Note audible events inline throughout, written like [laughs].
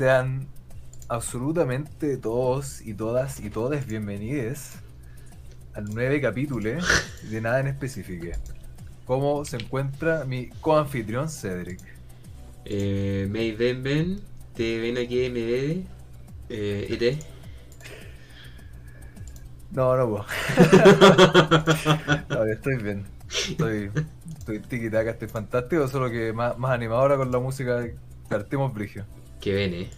Sean absolutamente todos y todas y todes bienvenidos al nueve capítulo de nada en específico. ¿Cómo se encuentra mi coanfitrión Cedric? Eh, me ven, ven, te ven aquí, me ve, eh, ¿y te? No, no puedo. [laughs] no, estoy bien. Estoy, estoy tiki estoy fantástico, solo que más, más animado ahora con la música partimos brigio. Que ven, eh.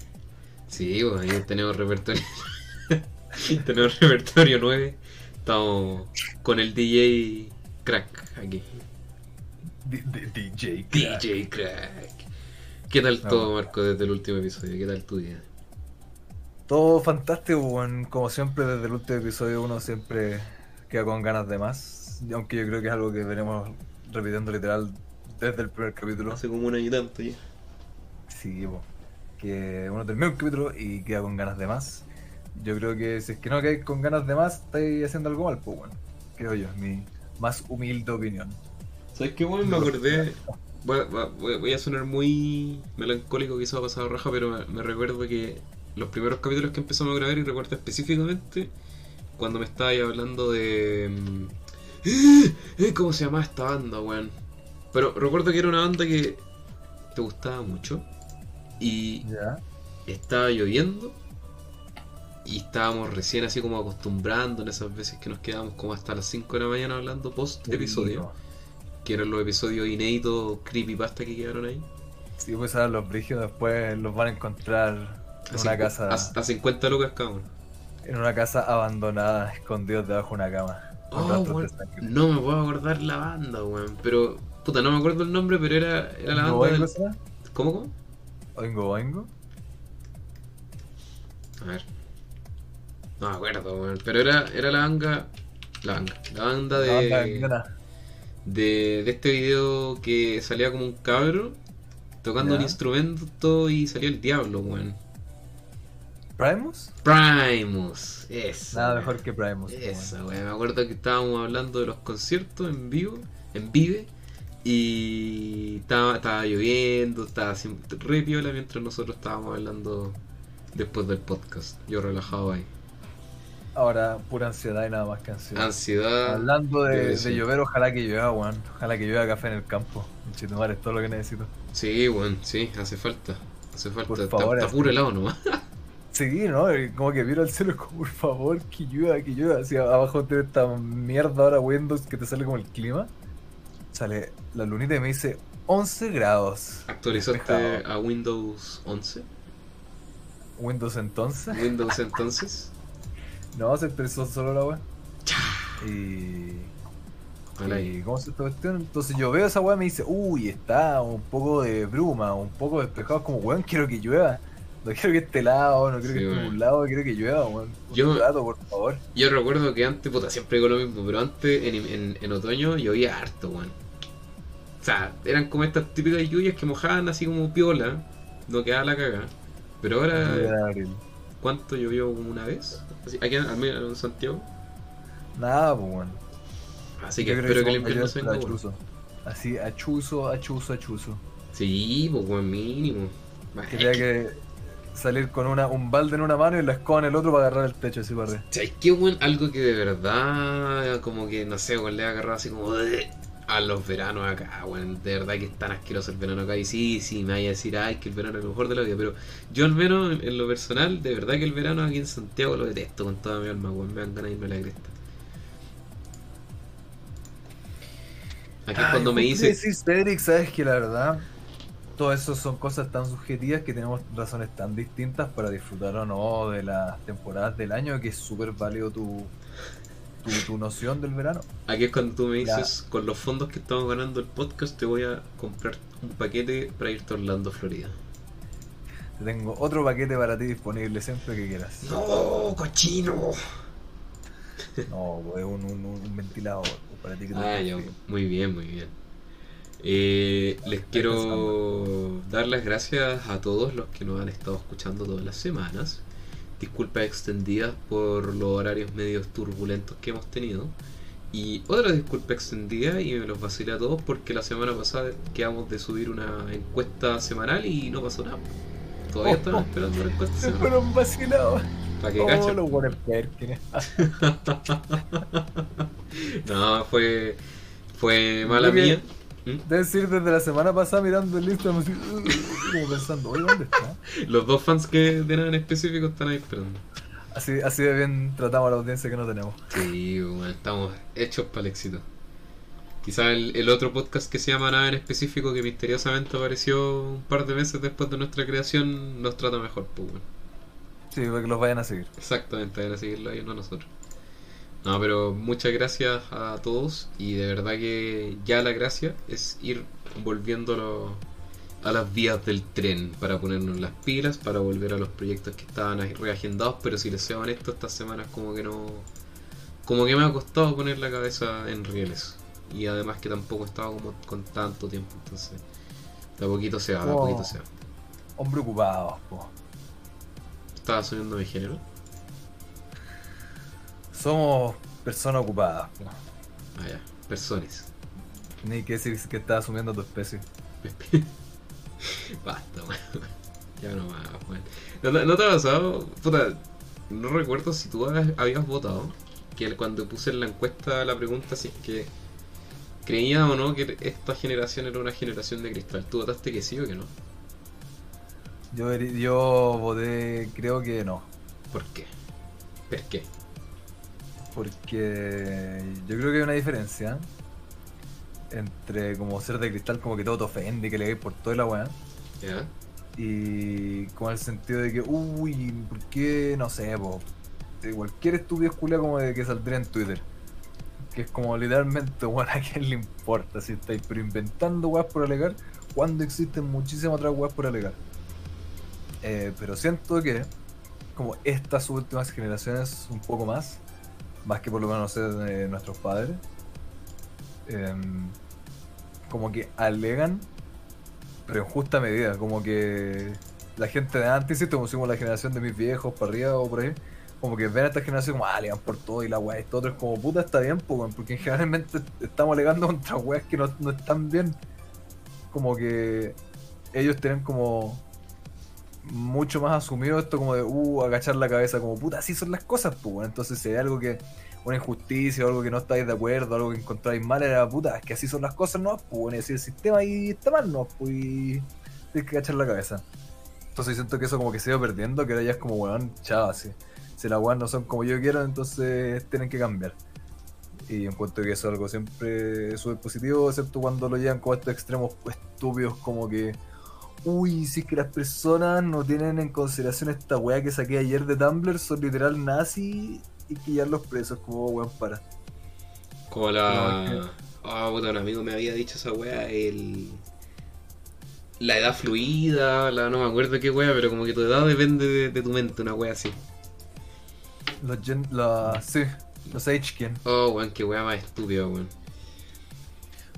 Sí, pues ahí tenemos repertorio. [laughs] tenemos repertorio 9. Estamos con el DJ Crack aquí. D- d- DJ. crack. DJ Crack. ¿Qué tal No. todo, Marco, desde el último episodio? ¿Qué tal tu día? Todo fantástico, weón. como siempre desde el último episodio uno siempre queda con ganas de más. Aunque yo creo que es algo que venimos repitiendo literal desde el primer capítulo. Hace como un año y tanto ya. Sí, po. Que uno termina un capítulo y queda con ganas de más. Yo creo que si es que no quedáis con ganas de más, estáis haciendo algo mal, pues bueno. Creo yo, es mi más humilde opinión. ¿Sabes qué, weón? Me acordé. Voy a, voy sonar muy melancólico, quizás pasado raja, pero me, me recuerdo que los primeros capítulos que empezamos a grabar, y recuerdo específicamente cuando me estabas hablando de. mm, [gasps] eh, ¿Cómo se llamaba esta banda, weón? Pero recuerdo que era una banda que te gustaba mucho y estaba lloviendo y estábamos recién así como acostumbrando en esas veces que nos quedábamos como hasta las 5 de la mañana hablando post episodio que eran los episodios inéditos creepypasta que quedaron ahí. Si pues ahora los brigios después los van a encontrar en una casa, A, a 50 lucas cada uno. en una casa abandonada, escondidos debajo de una cama. Oh, no me puedo acordar la banda, weón. Pero, puta, no me acuerdo el nombre, pero era, era la ¿Oingo banda Boingo del... ¿Cómo, cómo? ¿Oingo Boingo? A ver. No me acuerdo, weón. Pero era, era la banda... La banda. La banda La banda de... de, de este video que salía como un cabro tocando un instrumento y salía el diablo, weón. ¿Primus? Primus, eso. Nada mejor que Primus. Eso, weón. Me acuerdo que estábamos hablando de los conciertos en vivo, en Vive, y estaba, estaba lloviendo, estaba así re piola mientras nosotros estábamos hablando después del podcast. Yo relajado ahí. Ahora, pura ansiedad y nada más que ansiedad. Ansiedad. Hablando de, llover, ojalá que llueva, weón. Ojalá que llueva café en el campo. Chitumar es todo lo que necesito. Sí, weón, sí, hace falta. Hace falta. Por Está- favor, está, puro helado nomás. [laughs] Sí, ¿no? Y Como que miro al cielo como, por favor, que llueva, que llueva. Así abajo tiene esta mierda ahora Windows que te sale como el clima. Sale la lunita y me dice 11 grados. ¿Actualizaste Despejado. a Windows 11? Windows entonces. Windows [laughs] entonces. No, se actualizó solo la weá. Y... Y ¿Cómo se esta cuestión? Entonces yo veo esa weá y me dice, uy, está un poco de bruma, un poco despejado. Como, weón, quiero que llueva. No quiero que esté helado, no quiero Sí, que esté nublado, quiero que llueva, weón. Yo- rato, por favor. Yo recuerdo que antes, puta, siempre digo lo mismo, pero antes en, en, en otoño llovía harto, weón. O sea, eran como estas típicas lluvias que mojaban así como piola, no quedaba la caga. Pero ahora. ¿cuánto llovió como una vez? Así, aquí en, al menos en Santiago. Nada, pues bueno. Así que Yo espero que el invierno se venga bueno. Así, achuzo, achuzo, achuzo. Sí, pues weón, mínimo. Bah, Que es que- que salir con una, un balde en una mano y la escoba en el otro para agarrar el techo así para arriba. ¿Sabes qué, weón? Algo que de verdad, como que, no sé, weón, le ha agarrado así como a los veranos acá, weón. De verdad que es tan asqueroso el verano acá. Y sí, sí, me vaya a decir, ay, que el verano es lo mejor de la vida. Pero yo, al menos, en, en lo personal, de verdad que el verano aquí en Santiago lo detesto con toda mi alma, weón. Me dan ganas de irme a la cresta. Aquí es cuando me dice, decís, Cedric, sabes que la verdad, todo eso son cosas tan subjetivas que tenemos razones tan distintas para disfrutar o no de las temporadas del año que es súper válido tu, tu, tu noción del verano. aquí es cuando tú me Ya. dices, con los fondos que estamos ganando el podcast, te voy a comprar un paquete para irte a Orlando, Florida. Te tengo otro paquete para ti disponible siempre que quieras. ¡No, cochino! No, pues un, un, un ventilador para ti que te Ah, guste. ya, muy bien, muy bien. Eh, les quiero dar las gracias a todos los que nos han estado escuchando todas las semanas. Disculpas extendidas por los horarios medios turbulentos que hemos tenido. Y otra disculpa extendida, y me los vacilé a todos porque la semana pasada quedamos de subir una encuesta semanal y no pasó nada. Todavía están esperando la encuesta [laughs] Se semanal. fueron vacilados. Para que Oh, cachen. [laughs] No, fue. Fue mala mía. ¿Mm? Debe decir desde la semana pasada mirando el Instagram así, como pensando, oye, ¿dónde está? [laughs] Los dos fans que de nada en específico están ahí esperando. Así, así de bien tratamos a la audiencia que no tenemos. Sí, bueno, estamos hechos para el éxito. Quizá el, el otro podcast que se llama Nada en específico, que misteriosamente apareció un par de meses después de nuestra creación, nos trata mejor, pues bueno. Sí, para que los vayan a seguir. Exactamente, vayan a seguirlo a ellos, no a nosotros. No, pero muchas gracias a todos y de verdad que ya la gracia es ir volviéndolo a las vías del tren para ponernos las pilas, para volver a los proyectos que estaban reagendados, pero si les soy honesto, estas semanas como que no... Como que me ha costado poner la cabeza en rieles. Y además que tampoco estaba como con tanto tiempo, entonces... De a poquito se va, de a Oh. poquito se va. Hombre ocupado, po. Estaba asumiendo mi género. Somos personas ocupadas. Ah, ya. Personas. Ni que decir que estás asumiendo tu especie. [laughs] Basta, weón. Ya no más, weón. ¿No, te- no te ha pasado? Puta, no recuerdo si tú habías, votado. Que cuando puse en la encuesta la pregunta si es que creías o no que esta generación era una generación de cristal. ¿Tú votaste que sí o que no? Yo, yo voté, creo que no. ¿Por qué? ¿Por qué? Porque yo creo que hay una diferencia entre como ser de cristal, como que todo te ofende, que le veis por toda la weá. ¿Ya? Y como el sentido de que, uy, ¿por qué? No sé, po. De cualquier estúpido culia como de que saldría en Twitter. Que es como literalmente, [laughs] bueno, a quién le importa si estáis pero inventando weas por alegar, cuando existen muchísimas otras weas por alegar. Eh, pero siento que, como estas últimas generaciones, un poco más, más que por lo menos no sé, de nuestros padres, em, como que alegan pero en justa medida, como que la gente de antes, ¿sí? como la generación de mis viejos para arriba o por ahí, como que ven a esta generación como, ah, le dan por todo y la weá, esto otro es como, puta, está bien, porque generalmente estamos alegando contra weas que no, no están bien. Como que ellos tienen como mucho más asumido esto como de, uh, agachar la cabeza, como, puta, así son las cosas, pues, entonces si hay algo que, una injusticia o algo que no estáis de acuerdo, algo que encontráis mal, era, puta, es que así son las cosas, no, pues, así el sistema ahí está mal, no, pues, y tienes que agachar la cabeza. Entonces siento que eso como que se iba perdiendo, que ahora ya es como, weón, chao, así. Si las weas no son como yo quiero, entonces tienen que cambiar. Y encuentro que eso es algo siempre súper positivo, excepto cuando lo llevan a estos extremos estúpidos, como que, uy, si es que las personas no tienen en consideración esta wea que saqué ayer de Tumblr, son literal nazi y que los presos, como weón, para. Como la. Ah, puta, un amigo me había dicho esa wea, el. La edad fluida, la no me acuerdo qué wea, pero como que tu edad depende de, de tu mente, una wea así. Los gen, la, sí, los H-Ken. Oh, weón, qué wea más estúpida, weón.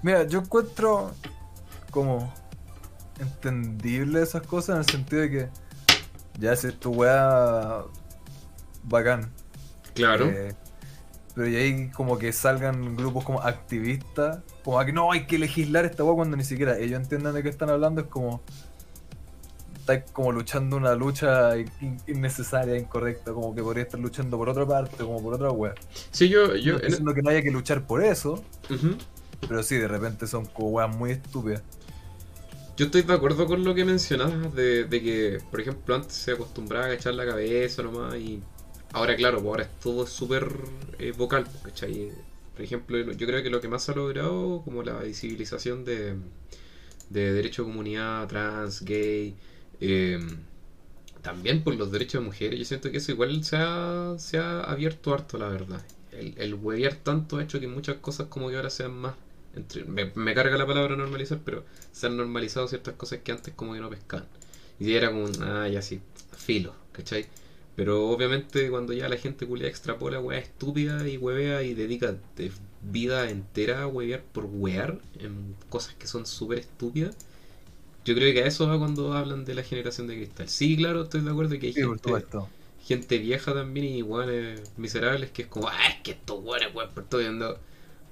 Mira, yo encuentro como entendible esas cosas en el sentido de que ya si es tu weá bacán. Claro. eh, pero y ahí como que salgan grupos como activistas, como a que no hay que legislar esta weá cuando ni siquiera ellos entiendan de qué están hablando, es como estáis como luchando una lucha in- innecesaria, incorrecta, como que podría estar luchando por otra parte, como por otra weá. Sí, yo. No yo estoy diciendo que no haya que luchar por eso, pero sí, de repente son como weas muy estúpidas. Yo estoy de acuerdo con lo que mencionabas de, de que, por ejemplo, antes se acostumbraba a agachar la cabeza nomás y ahora, claro, pues ahora es todo súper eh, vocal, pues, ¿cachai? Por ejemplo, yo creo que lo que más ha logrado como la visibilización de, de derecho de comunidad trans, gay, eh, también por los derechos de mujeres, yo siento que eso igual se ha, se ha abierto harto, la verdad. El, el tanto ha hecho que muchas cosas como que ahora sean más... entre- me, me carga la palabra normalizar, pero se han normalizado ciertas cosas que antes como que no pescaban. Y era como, ah, ya sí, filo, ¿cachai? Pero obviamente cuando ya la gente culia extrapola weá estúpida y huevea y dedica de vida entera a huevear por huear en cosas que son súper estúpidas, yo creo que a eso va cuando hablan de la generación de cristal. Sí, claro, estoy de acuerdo que hay Sí, gente, vieja también y weones miserables que es como, ah, es que estos weones weón por todo viendo.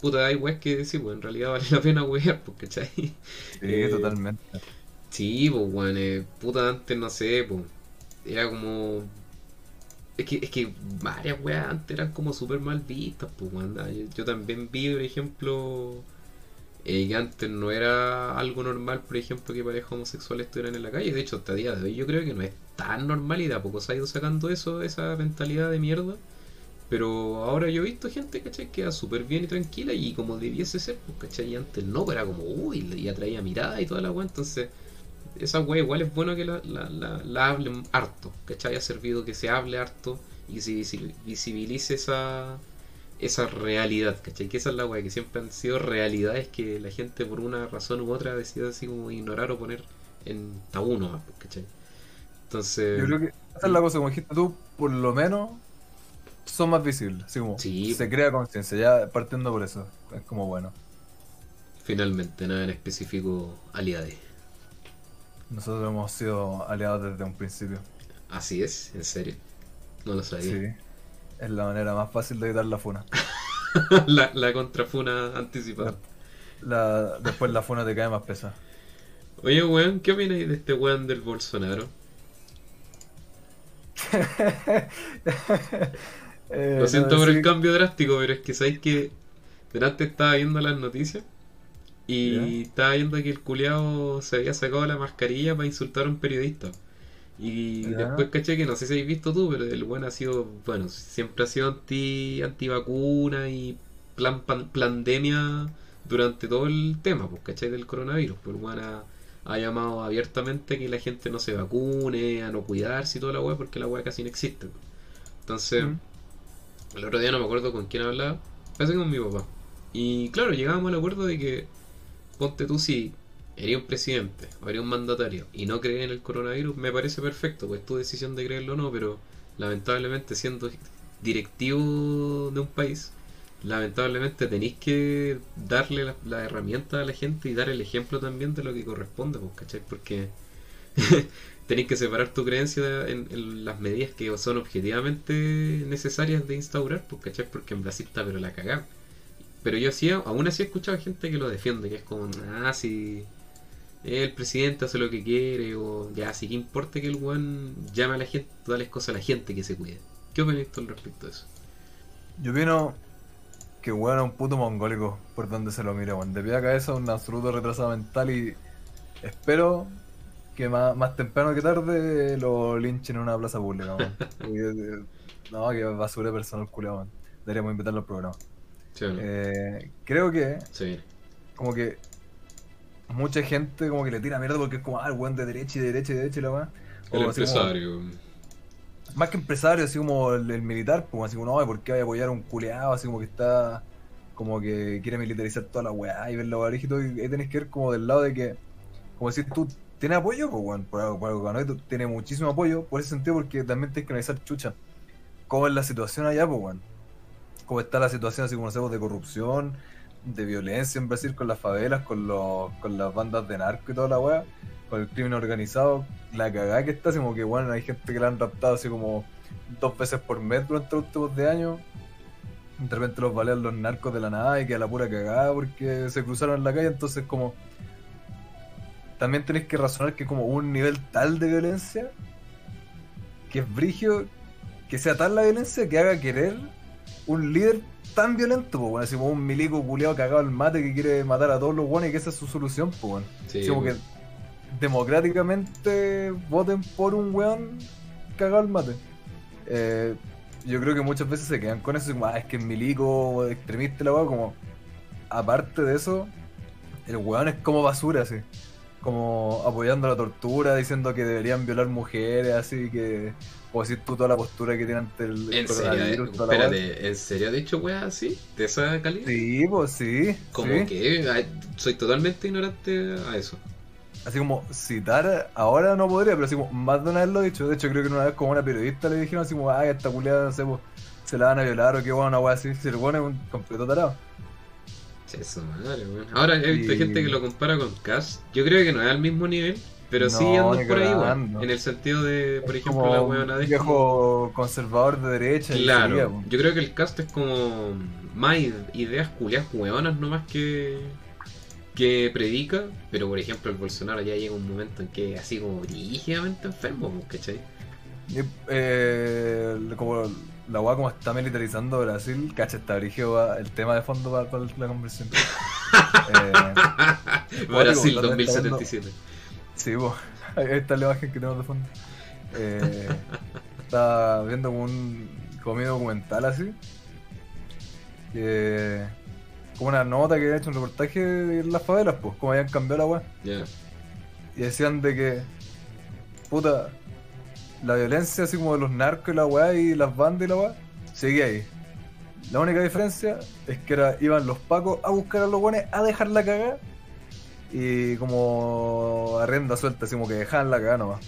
Puta, hay weas que decir, pues en realidad vale la pena wear, pues, ¿cachai? Sí, [laughs] Eh, totalmente. Sí, pues, weón, eh, puta, antes no sé, pues. Era como. Es que, es que varias weas antes eran como súper mal vistas, pues, weón. Yo, yo también vi, por ejemplo, eh, que antes no era algo normal, por ejemplo, que parejas homosexuales estuvieran en la calle. De hecho, hasta el día de hoy yo creo que no es tan normal y de a poco se ha ido sacando eso, esa mentalidad de mierda. Pero ahora yo he visto gente, ¿cachai? Que queda súper bien y tranquila y como debiese ser, pues, ¿cachai? Y antes no, pero era como, uy, y atraía mirada y toda la wea. Entonces, esa wea igual es bueno que la, la, la, la hablen harto, ¿cachai? Ha servido que se hable harto y se visi- visibilice esa, esa realidad, ¿cachai? Que esa es la wea, que siempre han sido realidades que la gente por una razón u otra decide así como ignorar o poner en tabú nomás, pues, ¿cachai? Entonces, Yo creo que esa es la cosa, como dijiste tú, por lo menos son más visibles. Así como Sí. se crea conciencia, ya partiendo por eso. Es como bueno. finalmente, nada en específico aliade. Nosotros hemos sido aliados desde un principio. Así es, en serio. No lo sabía. Sí. Es la manera más fácil de evitar la funa. [laughs] la, la contrafuna anticipada. La, después la funa te cae más pesada. Oye, weón, ¿qué opináis de este weón del Bolsonaro? [laughs] Eh, Lo siento no, por sí, el cambio drástico, pero es que sabéis que delante estaba viendo las noticias y estaba viendo que el culiao se había sacado la mascarilla para insultar a un periodista. Y después caché que no sé si habéis visto tú, pero el weón ha sido, bueno, siempre ha sido anti antivacuna y plan pan- pandemia durante todo el tema, pues, ¿cachai? Del coronavirus. Pues el ha, ha llamado abiertamente a que la gente no se vacune, a no cuidarse y toda la weá, porque la weá casi no existe. pues. Entonces, Mm. El otro día no me acuerdo con quién hablaba, parece con mi papá. Y claro, llegábamos al acuerdo de que, ponte tú si eres un presidente o eres un mandatario y no crees en el coronavirus, me parece perfecto, pues es tu decisión de creerlo o no, pero lamentablemente siendo directivo de un país, lamentablemente tenéis que darle la, la herramienta a la gente y dar el ejemplo también de lo que corresponde, pues, ¿cachai? Porque [laughs] tenéis que separar tu creencia en, las medidas que son objetivamente necesarias de instaurar, pues, ¿cachai? Porque en Brasil está pero la cagada. Pero yo sí, aún así he escuchado gente que lo defiende, que es como, ah, si el presidente hace lo que quiere, o ya, si que importa que el weón llame a la gente, dale cosas a la gente que se cuide. ¿Qué opinas tú al respecto de eso? Yo opino que weón es un puto mongólico por donde se lo mire, weón. De pie a cabeza un absoluto retrasado mental y espero que más, más temprano que tarde lo linchen en una plaza pública, weón. [laughs] Porque, eh, No, que basura personal culiado, weón. Deberíamos invitarlo al programa. ¿Sí? Eh, creo que viene. como que mucha gente como que le tira mierda porque es como, ah, el weón de derecha y de derecha y de derecha y la weá. El como- empresario. más que empresario, así como el, el militar, pues así como, no, ¿por qué voy a apoyar a un culeado? Así como que está, como que quiere militarizar toda la weá y ver la weá y todo, y ahí tenés que ver como del lado de que, como decir, tú tienes apoyo, pues weón, por algo, por algo ganó, tienes muchísimo apoyo, por ese sentido, porque también tienes que analizar chucha, cómo es la situación allá, pues weón, cómo está la situación, así como sé, pues, de corrupción, de violencia en Brasil con las favelas, con los, con las bandas de narco y toda la weá, con el crimen organizado, la cagada que está, así como que bueno, hay gente que la han raptado así como dos veces por mes durante los últimos de años. De repente los balean los narcos de la nada y que a la pura cagada porque se cruzaron en la calle, entonces como también tenéis que razonar que como un nivel tal de violencia que es brigio, que sea tal la violencia que haga querer un líder tan violento, pues bueno, así como un milico culiado cagado al mate que quiere matar a todos los buenos y que esa es su solución, pues bueno. Sí, Así como que democráticamente voten por un weón cagado al mate. Eh, yo creo que muchas veces se quedan con eso, como, ah, es que es milico, extremista la weá, como, aparte de eso, el weón es como basura, así. Como apoyando la tortura, diciendo que deberían violar mujeres, así que, o decir tú toda la postura que tiene ante el, ¿En serio? coronavirus. Espérate, ¿en serio ha dicho weas así? ¿De esa calidad? Sí, pues sí. Como sí. que ay, soy totalmente ignorante a eso. Así como citar, ahora no podría, pero así como más de una vez lo he dicho. De hecho, creo que una vez como una periodista le dijeron así como, ay, esta culiada, no sé, pues, se la van a violar o qué bueno, una wea así. Si el weón es un completo tarado. Sí, Eso, madre, weón. Ahora he visto gente que lo compara con Cash. Yo creo que no es al mismo nivel, pero sí No, andan ni por ahí. En el sentido de, por Es ejemplo, la weona de. viejo conservador de derecha. Claro, sería, po. yo creo que el cast es como más id- ideas culiadas hueonas nomás que, que predica, pero por ejemplo el Bolsonaro ya llega un momento en que así como rígidamente enfermo, ¿cachai? Eh, como la weá como está militarizando Brasil, cacha, está el tema de fondo para, para la conversión. [laughs] eh, Brasil 2077. Sí, pues, [laughs] ahí está la imagen que tenemos de fondo. Eh, [laughs] estaba viendo como un como documental así. Que como una nota que había hecho un reportaje de las favelas, pues, cómo habían cambiado la weá. Ya. Y decían de que, puta, la violencia así como de los narcos y la weá y las bandas y la weá, seguía ahí. La única diferencia es que era, iban los pacos a buscar a los buenos a dejar la cagada y como a rienda suelta, así como que dejaban la cagada nomás.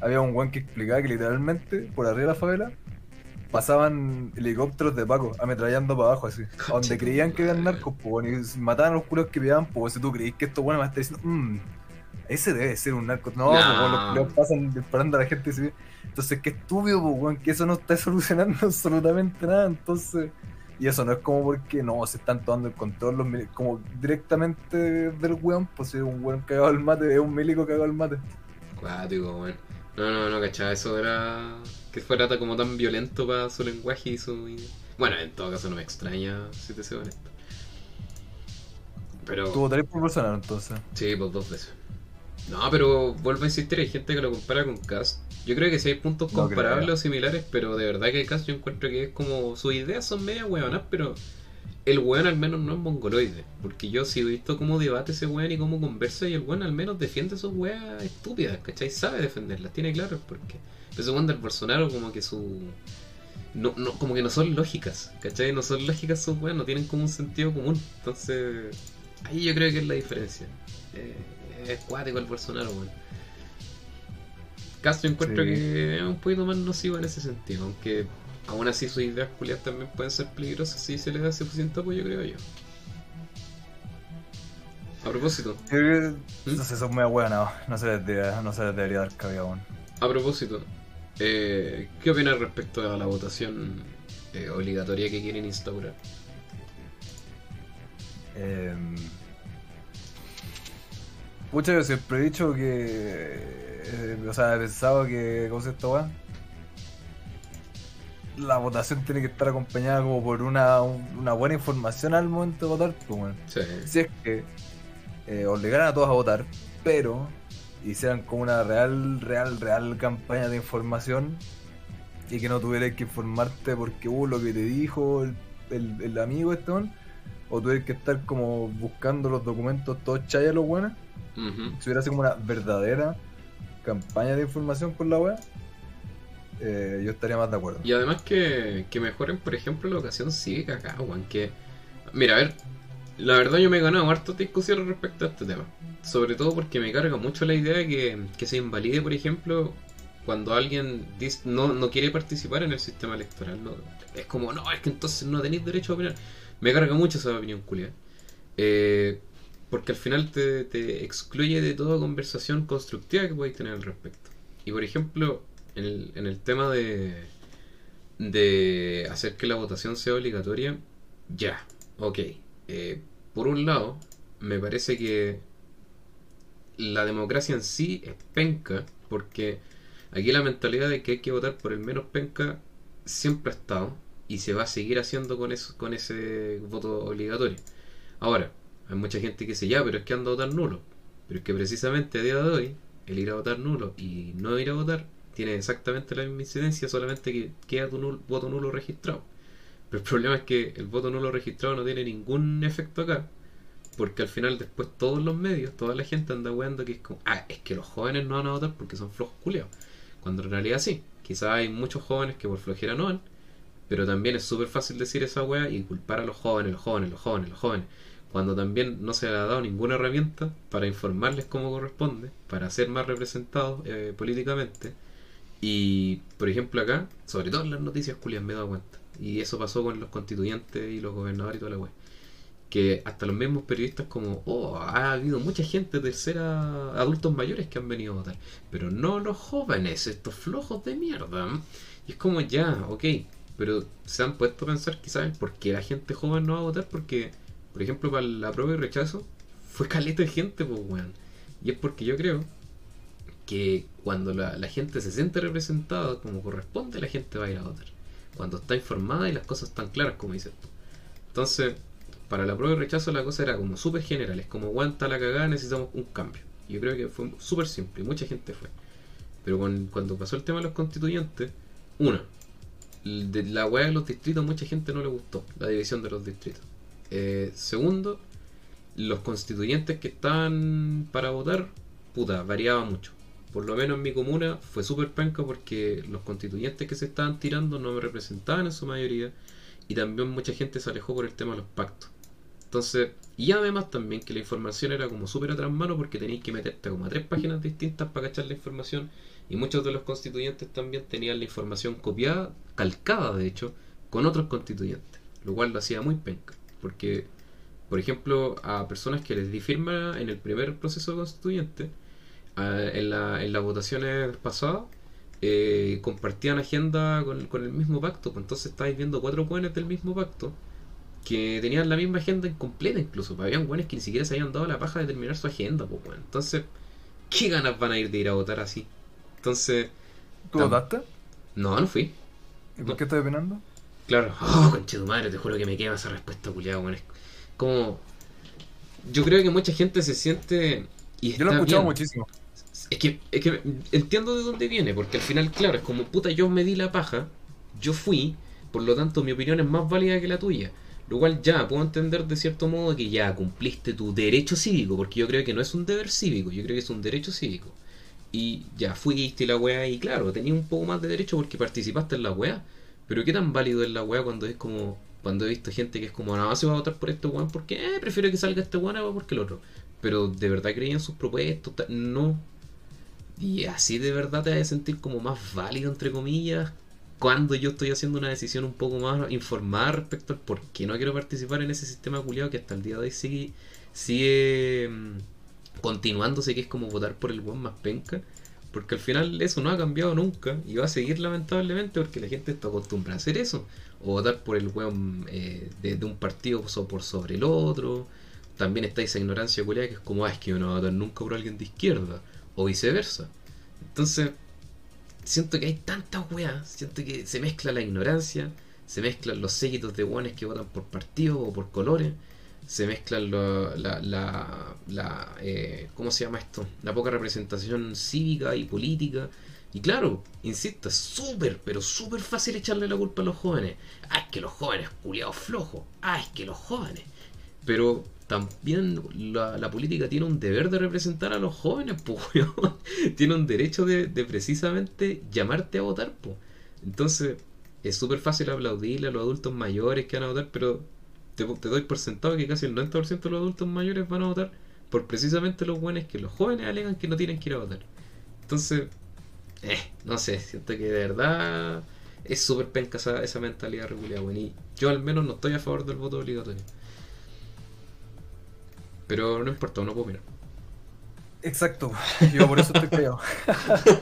Había un weón que explicaba que literalmente por arriba de la favela pasaban helicópteros de Paco ametrallando para abajo así, a donde creían que eran narcos, pues, y mataban a los culos que pillaban, pues si tú creís que estos buenos me están diciendo, mmm, ese debe ser un narco. No, pues, los culiados pasan disparando a la gente así. Entonces, qué estúpido, pues, weón, que eso no está [laughs] solucionando absolutamente nada. Entonces, y eso no es como porque no se están tomando el control, los mili- como directamente del weón, pues si es un weón cagado al mate, es un milico cagado al mate. Cuático, weón. No, no, no, cachaba, eso era. que fuera como tan violento para su lenguaje y su. Bueno, en todo caso no me extraña, si te soy honesto. Pero. ¿Tú votarías por Bolsonaro entonces? Sí, pues dos veces. No, pero vuelvo a insistir, hay gente que lo compara con Cast. Yo creo que sí hay puntos No comparables creo. o similares, pero de verdad que Cast yo encuentro que es como. Sus ideas son medias hueonas, pero el weón al menos no es mongoloide. Porque yo sí he visto cómo debate ese weón y cómo conversa, y el weón al menos defiende sus weas estúpidas, ¿cachai? Sabe defenderlas, tiene claro el porqué. Pero weón del Bolsonaro, como que su. No, no, como que no son lógicas, ¿cachai? No son lógicas sus weas, no tienen como un sentido común. Entonces, ahí yo creo que es la diferencia. Eh, es cuático el Bolsonaro, weón. Castro encuentro Sí. que es un poquito más nocivo en ese sentido, aunque aún así sus ideas culiadas también pueden ser peligrosas si se les da suficiente apoyo, creo yo. A propósito, ¿Mm? no sé, son muy ahueonados, no se les debería, no se les debería dar cabida aún. a propósito, eh, ¿qué opinas respecto a la votación eh, obligatoria que quieren instaurar? Eh, pucha, yo siempre he dicho que. Eh, o sea, pensado que. ¿Cómo se esta weá? La votación tiene que estar acompañada como por una, un- una buena información al momento de votar. Pues, bueno. Sí. Si es que eh, obligaran a todos a votar, pero hicieran como una real, real, real campaña de información y que no tuvieras que informarte porque hubo lo que te dijo el, el, el amigo este, o tuvieras que estar como buscando los documentos todos chayas los buenos, si hubiera sido como una verdadera campaña de información por la web, eh, yo estaría más de acuerdo. Y además que, que mejoren, por ejemplo, la ocasión cívica acá, weón. Que, mira, a ver, la verdad yo me he ganado hartas discusiones respecto a este tema. Sobre todo porque me carga mucho la idea de que, que se invalide, por ejemplo, cuando alguien dice- no, no quiere participar en el sistema electoral. No, es como, no, es que entonces no tenéis derecho a opinar. Me carga mucho esa opinión, culia. Eh, porque al final te, te excluye de toda conversación constructiva que podéis tener al respecto. Y por ejemplo, en el, en el tema de, de hacer que la votación sea obligatoria, ya, ok. Eh, por un lado, me parece que la democracia en sí es penca, porque aquí la mentalidad de que hay que votar por el menos penca siempre ha estado y se va a seguir haciendo con, eso, con ese voto obligatorio. Ahora, hay mucha gente que dice, ya, pero es que anda a votar nulo. Pero es que precisamente a día de hoy, el ir a votar nulo y no ir a votar tiene exactamente la misma incidencia, solamente que queda tu nul- voto nulo registrado. Pero el problema es que el voto nulo registrado no tiene ningún efecto acá, porque al final después todos los medios, toda la gente anda weando que es como, ah, es que los jóvenes no van a votar porque son flojos culiados. Cuando en realidad sí, quizás hay muchos jóvenes que por flojera no van, pero también es súper fácil decir esa wea y culpar a los jóvenes, los jóvenes, los jóvenes, los jóvenes, cuando también no se le ha dado ninguna herramienta para informarles como corresponde, para ser más representados eh, políticamente. Y, por ejemplo, acá, sobre todo en las noticias culias me he dado cuenta. Y eso pasó con los constituyentes y los gobernadores y toda la wea. Que hasta los mismos periodistas como, oh, ha habido mucha gente tercera, adultos mayores que han venido a votar. Pero no los jóvenes, estos flojos de mierda. Y es como, ya, ok. Pero se han puesto a pensar quizás por qué la gente joven no va a votar. Porque, por ejemplo, para la prueba y rechazo, fue caleta de gente, pues, weón. Y es porque yo creo que cuando la, gente se siente representada como corresponde, la gente va a ir a votar. Cuando está informada y las cosas están claras, como dices tú. Entonces, para la prueba y rechazo la cosa era como súper general. Es como, aguanta la cagada, necesitamos un cambio. Yo creo que fue súper simple, mucha gente fue. Pero cuando pasó el tema de los constituyentes, una, de la weá de los distritos, mucha gente no le gustó, la división de los distritos. Eh, segundo, los constituyentes que estaban para votar, puta, variaba mucho. Por lo menos en mi comuna fue súper penca porque los constituyentes que se estaban tirando no me representaban en su mayoría y también mucha gente se alejó por el tema de los pactos. Entonces, y además también que la información era como súper atrás mano porque tenías que meterte como a tres páginas distintas para cachar la información y muchos de los constituyentes también tenían la información copiada, calcada de hecho, con otros constituyentes, lo cual lo hacía muy penca, porque, por ejemplo, a personas que les di firma en el primer proceso constituyente, a- en, la, en las votaciones pasadas, eh, compartían agenda con, con el mismo pacto, pues entonces estáis viendo cuatro buenos del mismo pacto que tenían la misma agenda incompleta incluso, pues habían buenos que ni siquiera se habían dado la paja de terminar su agenda, pues bueno. Entonces, ¿qué ganas van a ir de ir a votar así? Entonces, ¿Tú votaste? no, no fui. ¿Y por qué estás opinando? Claro, oh, conche tu madre, te juro que me quema esa respuesta, culiado, bueno. Es como. Yo creo que mucha gente se siente. Y Yo lo he escuchado bien. muchísimo. Es que, es que entiendo de dónde viene, porque al final, claro, es como puta, yo me di la paja, yo fui, por lo tanto mi opinión es más válida que la tuya. Lo cual ya puedo entender de cierto modo que ya cumpliste tu derecho cívico, porque yo creo que no es un deber cívico, yo creo que es un derecho cívico. Y ya fuiste y la weá, y claro, tenías un poco más de derecho porque participaste en la weá. Pero qué tan válido es la weá cuando es como. Cuando he visto gente que es como, nada más se va a votar por este weón porque eh, prefiero que salga este weón porque el otro. Pero de verdad creían sus propuestas, ta- no. Y así de verdad te vas a sentir como más válido, entre comillas, cuando yo estoy haciendo una decisión un poco más informada respecto al por qué no quiero participar en ese sistema culiado que hasta el día de hoy sigue, sigue mm, continuándose, que es como votar por el buen más penca. Porque al final eso no ha cambiado nunca y va a seguir lamentablemente porque la gente está acostumbrada a hacer eso. O votar por el weón eh, de, un partido por sobre el otro. También está esa ignorancia culiada que es como, ah, es que yo no voy a votar nunca por alguien de izquierda. O viceversa. Entonces, siento que hay tantas weas. Siento que se mezcla la ignorancia. Se mezclan los séquitos de weones que votan por partidos o por colores. Se mezclan lo- la, la, la, eh, ¿cómo se llama esto? La poca representación cívica y política. Y claro, insisto, es súper, pero súper fácil echarle la culpa a los jóvenes. Ah, es que los jóvenes, culiados flojos. Ah, es que los jóvenes. Pero también la, la política tiene un deber de representar a los jóvenes, [laughs] pues. Tiene un derecho de, de precisamente llamarte a votar, pues. Entonces, es súper fácil aplaudirle a los adultos mayores que van a votar, pero te, doy por sentado que casi el 90% de los adultos mayores van a votar por precisamente los buenos que los jóvenes alegan que no tienen que ir a votar. Entonces, eh, no sé, siento que de verdad es súper penca esa, esa mentalidad regular, weón. Y yo al menos no estoy a favor del voto obligatorio. Pero no importa, no puedo mirar. Exacto. Yo por eso estoy callado.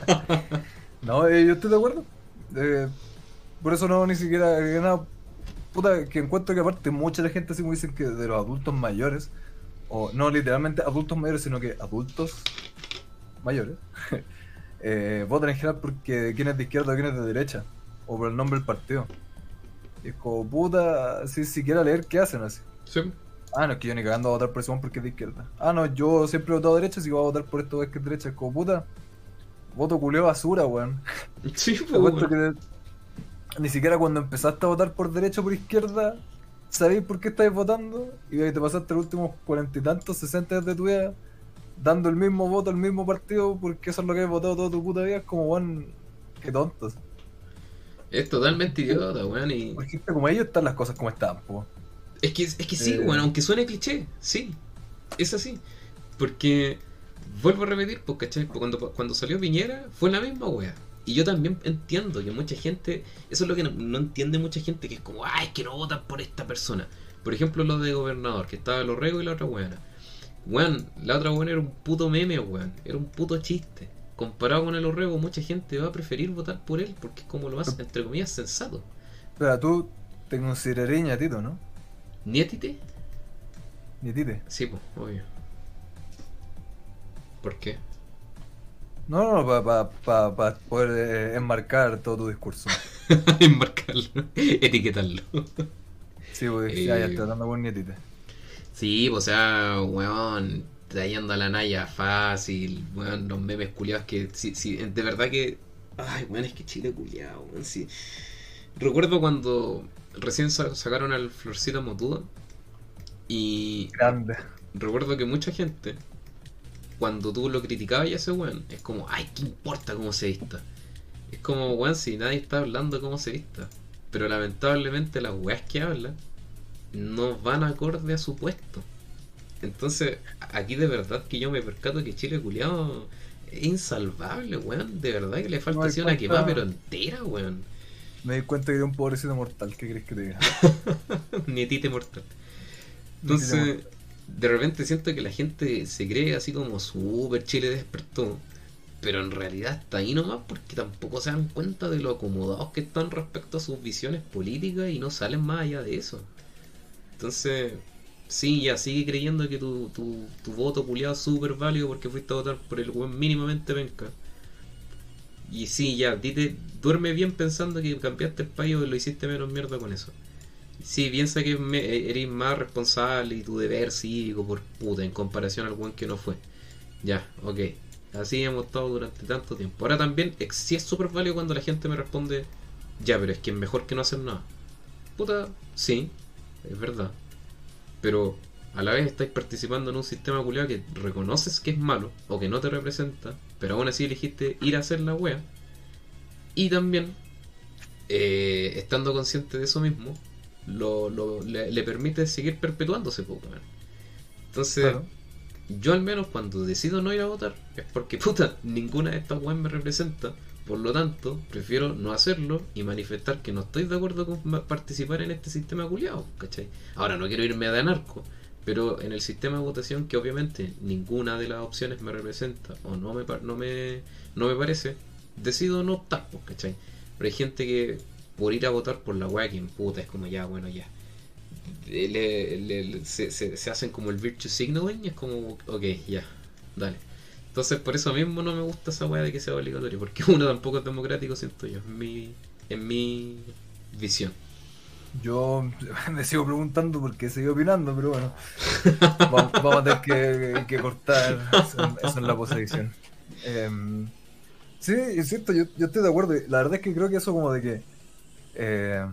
[laughs] no, eh, yo estoy de acuerdo. Eh, por eso no, ni siquiera nada. Puta, que encuentro que aparte mucha la gente así como dicen que de los adultos mayores, o no literalmente adultos mayores, sino que adultos mayores, [laughs] eh, votan en general porque quién es de izquierda o quién es de derecha, o por el nombre del partido. Y es como, puta, si siquiera leer qué hacen así. Sí, Ah, no, es que yo ni cagando voy a votar por ese porque es de izquierda. Ah, no, yo siempre he votado derecha, si voy a votar por esto es que es derecha. Es como puta. Voto culeo basura, weón. sí, [laughs] pues, ni siquiera cuando empezaste a votar por derecha o por izquierda, sabéis por qué estáis votando. Y te pasaste los últimos cuarenta y tantos, sesenta de tu vida dando el mismo voto al mismo partido porque eso es lo que has votado toda tu puta vida. Es como, weón, qué tontos. Es totalmente idiota, weón. Y... Como ellos están las cosas como están, po. Es que, es que sí, Eh. bueno, aunque suene cliché, sí, es así. Porque, vuelvo a repetir, pues, ¿cachai? Cuando, cuando salió Piñera fue la misma wea. Y yo también entiendo que mucha gente, eso es lo que no, no entiende mucha gente, que es como, ay, es que no votan por esta persona. Por ejemplo, lo de gobernador, que estaba el Orrego y la otra weona. Weón, la otra weona era un puto meme, weón, era un puto chiste. Comparado con el Orrego, mucha gente va a preferir votar por él porque es como lo más, entre comillas, sensato. Pero tú te considerarías ñatito, ¿no? ¿Nietite? Ñatite. Sí, pues, obvio. ¿Por qué? No, no, para poder eh, enmarcar todo tu discurso. [laughs] enmarcarlo, etiquetarlo. Sí, pues eh, ya, ya estoy dando con nietita. Sí, pues, o sea, weón, trayendo a la Naya fácil, weón, los memes culiados que, sí, sí, de verdad que, ay, weón, es que Chile culiado, weón, sí. Recuerdo cuando recién sacaron al Florcita Motuda y... Grande. Recuerdo que mucha gente cuando tú lo criticabas y ese weón, es como, ay, ¿qué importa cómo se vista? Es como, weón, si nadie está hablando cómo se vista. Pero lamentablemente las weas que hablan no van acorde a su puesto. Entonces, aquí de verdad que yo me percato que Chile culiado es insalvable, weón. De verdad que le falta así una quemada, pero entera, weón. Me di cuenta que era un pobrecito mortal, ¿qué crees que te diga? [laughs] Nietite mortal. Entonces, de repente siento que la gente se cree así como super Chile despertó, pero en realidad está ahí nomás porque tampoco se dan cuenta de lo acomodados que están respecto a sus visiones políticas y no salen más allá de eso. Entonces, sí, ya sigue creyendo que tu, tu, tu voto culiado es súper válido porque fuiste a votar por el buen mínimamente venca. Y sí, ya, dite, duerme bien pensando que cambiaste el país y lo hiciste menos mierda con eso. Sí, piensa que eres más responsable y tu deber cívico por puta en comparación al buen que no fue. Ya, ok. Así hemos estado durante tanto tiempo. Ahora también sí es súper válido cuando la gente me responde, ya, pero es que es mejor que no hacer nada. Puta, sí, es verdad. Pero a la vez estáis participando en un sistema culiado que reconoces que es malo o que no te representa, pero aún así elegiste ir a hacer la wea. Y también, eh, estando consciente de eso mismo, lo, lo le, permite seguir perpetuándose, poco Entonces, yo al menos cuando decido no ir a votar, es porque [laughs] puta, ninguna de estas weas me representa. Por lo tanto, prefiero no hacerlo y manifestar que no estoy de acuerdo con participar en este sistema culiado, ¿cachai? Ahora no quiero irme de anarco, pero en el sistema de votación que obviamente ninguna de las opciones me representa o no me, no me, no me parece, decido no optar, ¿cachai? Pero hay gente que por ir a votar por la weá que puta es como ya, bueno, ya. se, hacen como el virtue signaling es como, ok, ya, dale. Entonces por eso mismo no me gusta esa weá de que sea obligatorio, porque [laughs] uno tampoco es democrático, siento yo, en mi, en mi visión. Yo [laughs] me sigo preguntando porque sigo opinando, pero bueno, [laughs] vamos, a tener que, cortar eso, en la posición. Em, sí, es cierto, yo, yo estoy de acuerdo. La verdad es que creo que eso como de que eh,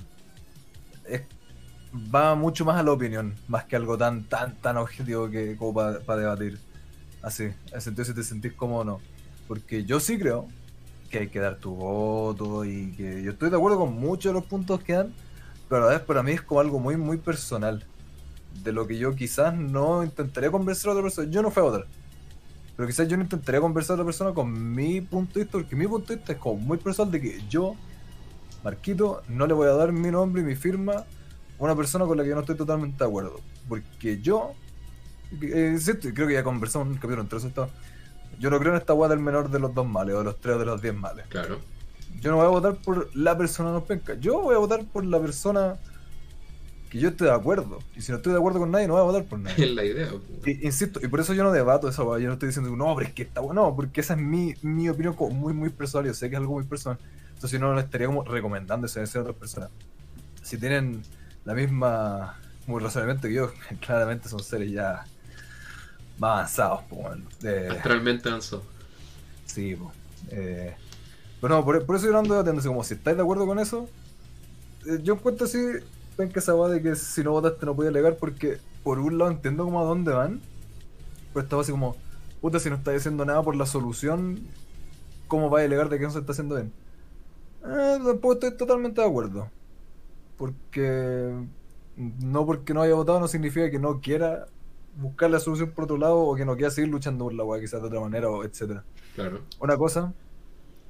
va mucho más a la opinión, más que algo tan, tan, tan objetivo que como para debatir. Así, en sentido si te sentís como o no. Porque yo sí creo que hay que dar tu voto y que yo estoy de acuerdo con muchos de los puntos que dan, pero a vez para mí es como algo muy, muy personal. De lo que yo quizás no intentaría convencer a otra persona. Yo no fui a. Pero quizás yo no intentaría conversar a otra persona con mi punto de vista, porque mi punto de vista es como muy personal de que yo Marquito, no le voy a dar mi nombre y mi firma a una persona con la que yo no estoy totalmente de acuerdo. Porque yo, eh, creo que ya conversamos en un capítulo entre esto. Yo no creo en esta guada del menor de los dos males o de los tres de los diez males. Claro. Yo no voy a votar por la persona no penca. Yo voy a votar por la persona que yo esté de acuerdo. Y si no estoy de acuerdo con nadie, no voy a votar por nadie. [laughs] Es la idea. insisto, y por eso yo no debato esa Yo no estoy diciendo, no, pero es que está bueno. No, porque esa es mi, mi opinión muy, muy personal. Yo sé que es algo muy personal. Entonces no lo estaría como recomendando ese a otras personas. Si tienen la misma como razonamiento que yo, [laughs] claramente son seres ya más avanzados. Pues, Astralmente avanzados. Sí, pues. Eh, pero no, por, eso yo ando debatiendo, como si estáis de acuerdo con eso, eh, yo encuentro así, ven que esa va de que si no votaste no podía alegar porque por un lado entiendo como a dónde van, pero estaba así como, puta, si no estáis haciendo nada por la solución, ¿cómo va a alegar de que no se está haciendo bien? Eh, tampoco estoy totalmente de acuerdo. Porque no porque no haya votado no significa que no quiera buscar la solución por otro lado o que no quiera seguir luchando por la weá quizás de otra manera o etcétera. Claro. Una cosa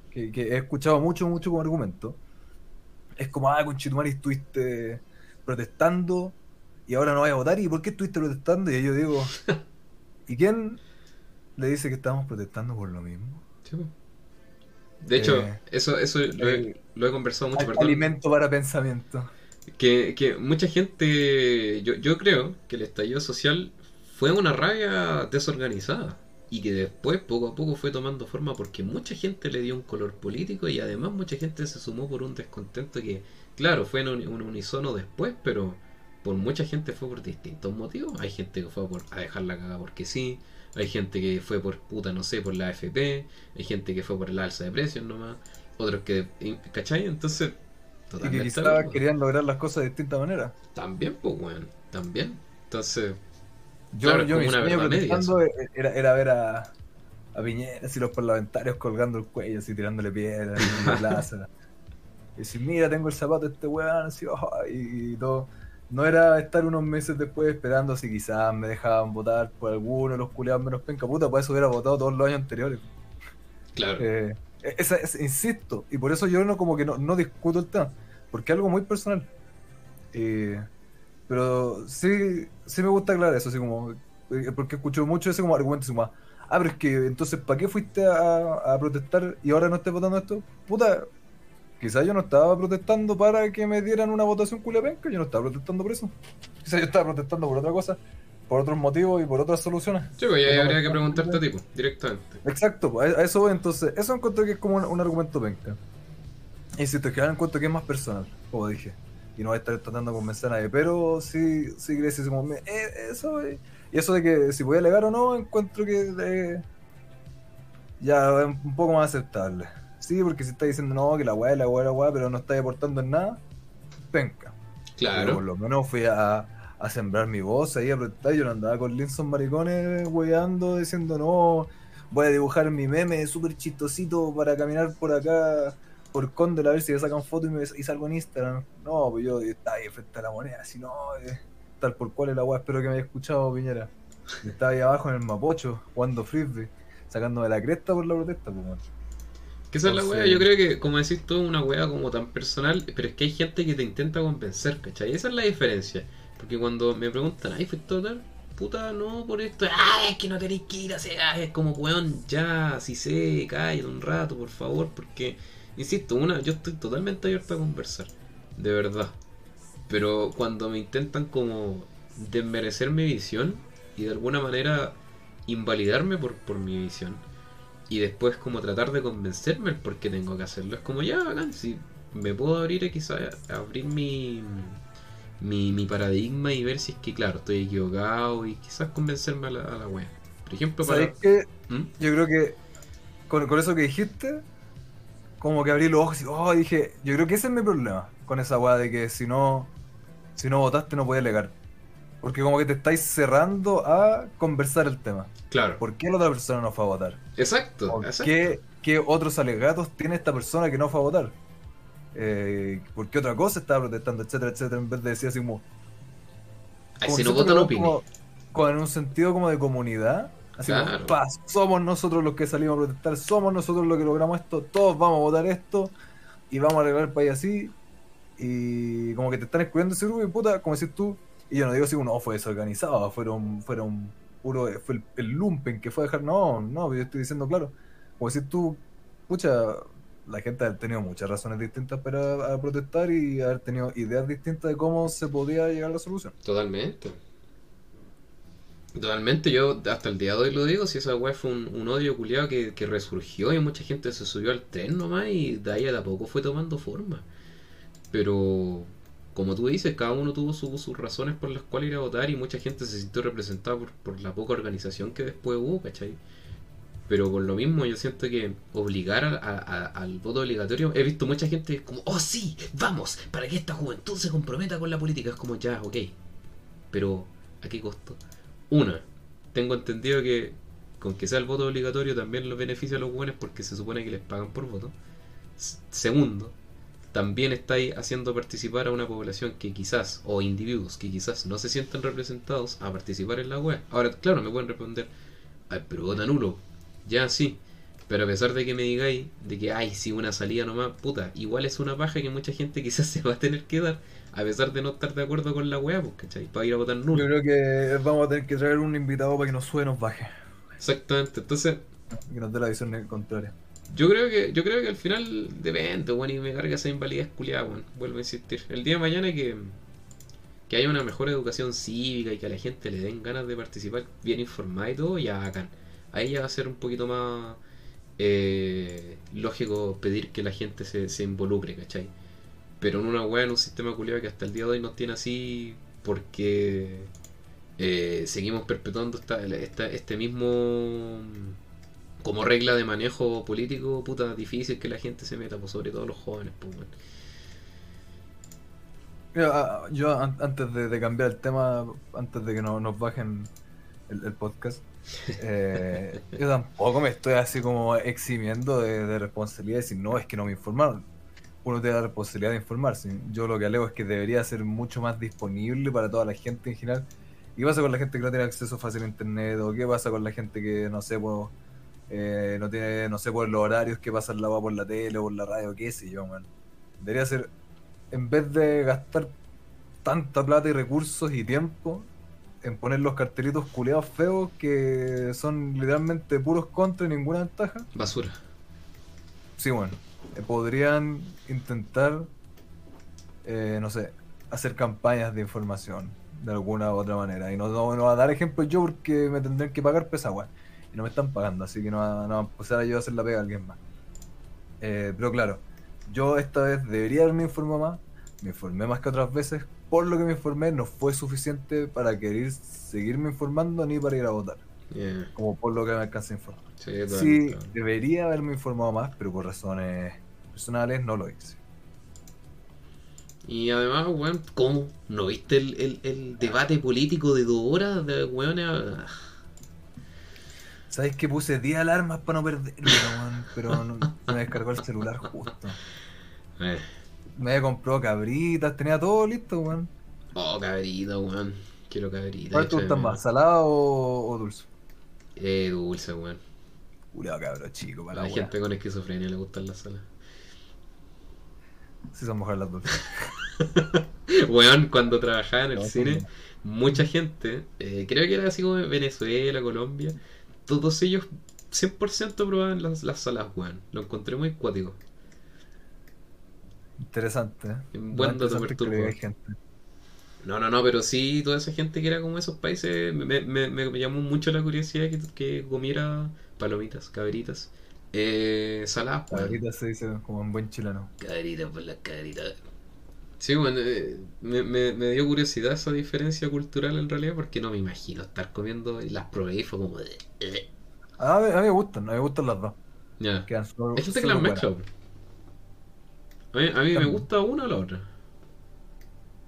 que, he escuchado mucho, mucho como argumento es como, ah, con Chitumari estuviste protestando y ahora no vaya a votar. ¿Y por qué estuviste protestando? Y yo digo, [laughs] ¿y quién le dice que estamos protestando por lo mismo? Sí. De hecho, eh, eso, eso lo, he, lo he conversado mucho. Perdón. Alimento para pensamiento. Que, que mucha gente, yo, yo creo que el estallido social fue una rabia desorganizada. y que después poco a poco fue tomando forma porque mucha gente le dio un color político y además mucha gente se sumó por un descontento que, claro, fue en un, un unisono después, pero por mucha gente fue por distintos motivos. Hay gente que fue por, a dejar la caga porque sí, hay gente que fue por puta, no sé, por la AFP, hay gente que fue por el alza de precios nomás, otros que, ¿cachai? Entonces, y que quizás querían lograr las cosas de distinta manera. También, pues, bueno, también. Entonces, yo, claro, yo mi sueño protestando era, era ver a, a Piñera y los parlamentarios colgando el cuello, así tirándole piedras [laughs] en la plaza. y decir, mira, tengo el zapato de este weón, así, oh, y, todo. No era estar unos meses después esperando si quizás me dejaban votar por alguno de los culiados menos penca puta, por eso hubiera votado todos los años anteriores. Claro. Eh, esa, insisto, y por eso yo no como que no, no discuto el tema, porque es algo muy personal. Eh, pero sí, sí me gusta aclarar eso, así como, eh, porque escucho mucho ese como argumento, como, ah, pero es que entonces, ¿para qué fuiste a, protestar y ahora no estés votando esto? Puta, quizás yo no estaba protestando para que me dieran una votación culiapenca, yo no estaba protestando por eso. Quizás yo estaba protestando por otra cosa, por otros motivos y por otras soluciones. Sí, pues ya habría que preguntarte a ti, pues, directamente. Exacto, pues, a eso voy, entonces, eso encuentro que es como un, argumento penca. Insisto, es que ahora encuentro que es más personal, como dije y no voy a estar tratando de convencer a nadie, pero sí, sí crees como, eh, eso, eh. y eso de que si voy a alegar o no, encuentro que eh, ya es un poco más aceptable. Sí, porque si está diciendo no, que la weá la weá, la weá, pero no está aportando en nada, penca. Claro. por lo menos fui a, a sembrar mi voz ahí a protestar. Yo no andaba con Linson maricones weando diciendo no, voy a dibujar mi meme súper chistosito para caminar por acá por Condel a ver si le sacan foto y, me, y salgo en Instagram. No, pues yo estaba ahí frente a la moneda, así no, eh, tal por cual es la weá, espero que me haya escuchado Piñera. estaba ahí abajo en el Mapocho, jugando frisbee, sacándome la cresta por la protesta, pues Que esa es la weá, yo creo que, como decís tú, una weá como tan personal, pero es que hay gente que te intenta convencer, ¿cachai? Esa es la diferencia. Porque cuando me preguntan, ay, fue total, puta, no, por esto, ah, es que no tenéis que ir a hacer, es como, weón, ya, si sé, cállate un rato, por favor, porque Insisto, una, yo estoy totalmente abierto a conversar, de verdad. Pero cuando me intentan como desmerecer mi visión y de alguna manera invalidarme por, por mi visión y después como tratar de convencerme el por qué tengo que hacerlo, es como ya, si me puedo abrir quizás abrir mi, mi, mi, paradigma y ver si es que, claro, estoy equivocado y quizás convencerme a la, a la wea. Por ejemplo, para... que ¿Mm? Yo creo que con, con, eso que dijiste, como que abrí los ojos y oh, dije, yo creo que ese es mi problema con esa weá de que si no, si no votaste no puedes alegar. Porque como que te estáis cerrando a conversar el tema. Claro. ¿Por qué la otra persona no fue a votar? Exacto. Qué, otros alegatos tiene esta persona que no fue a votar? Eh, ¿Por qué otra cosa estaba protestando, etcétera, etcétera? En vez de decir así como... si no vota no opine. Con un sentido como de comunidad Así somos nosotros los que salimos a protestar, somos nosotros los que logramos esto, todos vamos a votar esto y vamos a arreglar el país así. Y como que te están escuchando ese grupo y puta, como decís tú, y yo no digo así, no, fue desorganizado, fueron, fueron puro, fue el, lumpen que fue a dejar, no, no, yo estoy diciendo claro. Como decís tú, pucha, la gente ha tenido muchas razones distintas para protestar y haber tenido ideas distintas de cómo se podía llegar a la solución. Totalmente. Totalmente, yo hasta el día de hoy lo digo, si esa weá fue un, odio culiado que, resurgió y mucha gente se subió al tren nomás y de ahí a poco fue tomando forma. Pero, como tú dices, cada uno tuvo sus razones por las cuales ir a votar y mucha gente se sintió representada por, la poca organización que después hubo, ¿cachai? Pero con lo mismo yo siento que obligar al voto obligatorio, he visto mucha gente como, oh sí, vamos, para que esta juventud se comprometa con la política. Es como, ya, ok, pero ¿a qué costo? Una, tengo entendido que con que sea el voto obligatorio también los beneficia a los buenos porque se supone que les pagan por voto. Segundo, también estáis haciendo participar a una población que quizás, o individuos que quizás no se sienten representados a participar en la web. Ahora, claro, me pueden responder, Ay, pero vota nulo. Ya sí, pero a pesar de que me digáis de que, ay, si una salida nomás, puta, igual es una paja que mucha gente [laughs] quizás se va a tener que dar a pesar de no estar de acuerdo con la weá, pues, ¿cachai? Para ir a votar nulo. Yo creo que vamos a tener que traer un invitado para que nos sube nos baje. Exactamente, entonces. Que nos dé la visión contraria. Yo creo que, yo creo que al final depende, bueno, y me carga esa invalidez culiada, bueno, vuelvo a insistir. El día de mañana que, que haya una mejor educación cívica y que a la gente le den ganas de participar bien informada y todo, ya hagan. ahí ya va a ser un poquito más eh, lógico pedir que la gente se, se involucre, ¿cachai? Pero en una wea, en un sistema culiado que hasta el día de hoy nos tiene así porque eh, seguimos perpetuando esta, esta- este mismo como regla de manejo político, puta, difícil que la gente se meta, pues sobre todo los jóvenes, pues, weón. Mira, ah, yo an- antes de, de cambiar el tema, antes de que no- nos bajen el, el podcast, [laughs] eh, yo tampoco me estoy así como eximiendo de, de responsabilidad y decir, no, es que no me informaron. Uno tiene la responsabilidad de informarse. Yo lo que alego es que debería ser mucho más disponible para toda la gente en general. ¿Y qué pasa con la gente que no tiene acceso fácil a internet? ¿O qué pasa con la gente que, no sé, pues, eh, no tiene, no sé, por los horarios que pasan la agua por la tele o por la radio, qué sé yo, man? Debería ser en vez de gastar tanta plata y recursos y tiempo en poner los cartelitos culeados feos que son literalmente puros contra y ninguna ventaja, Basura. sí, bueno, eh, podrían intentar, eh, no sé, hacer campañas de información de alguna u otra manera. Y no, no, no va a dar ejemplo yo porque me tendrán que pagar pesa, weón. Y no me están pagando, así que no va, no va a empezar yo a hacer la pega a alguien más. Eh, pero claro, yo esta vez debería haberme informado más, me informé más que otras veces, por lo que me informé no fue suficiente para querer seguirme informando ni para ir a votar, Yeah. como por lo que me alcancé a informar. Sí, debería haberme informado más, pero por razones personales no lo hice. Y además, weón, ¿cómo? ¿No viste el, el, el debate político de dos horas de weones? ¿Sabes que puse 10 alarmas para no perderlo, weón? Pero no, se me descargó el celular justo. eh. Me había comprado cabritas, tenía todo listo, weón. Oh, cabrito, weón. Quiero cabrito. ¿Cuál te gustan más, salado o, o dulce? Eh, dulce, weón. Culeado cabro chico, para la la gente con esquizofrenia le gustan las salas. Sí son mejores las dulces. [laughs] Weón, cuando trabajaba en el No, cine, mucha gente, eh, creo que era así como en Venezuela, Colombia, todos ellos 100% probaban las, las salas, weón. Lo encontré muy cuático. Interesante, ¿eh? Buen dato. No, no, no, pero sí, toda esa gente que era como esos países, me, me, me- llamó mucho la curiosidad que, que comiera palomitas, cabritas, eh, saladas, weón. Cabritas se dice como un buen chileno. Cabrita por la cabrita. Sí, bueno, eh, me, me, me dio curiosidad esa diferencia cultural en realidad porque no me imagino estar comiendo y las probé y fue como de... eh. A mí, a mí me gustan, a mí me gustan las dos. Ya. Solo- Hay gente que las mezcla. A mí, a mí me gusta una o la otra.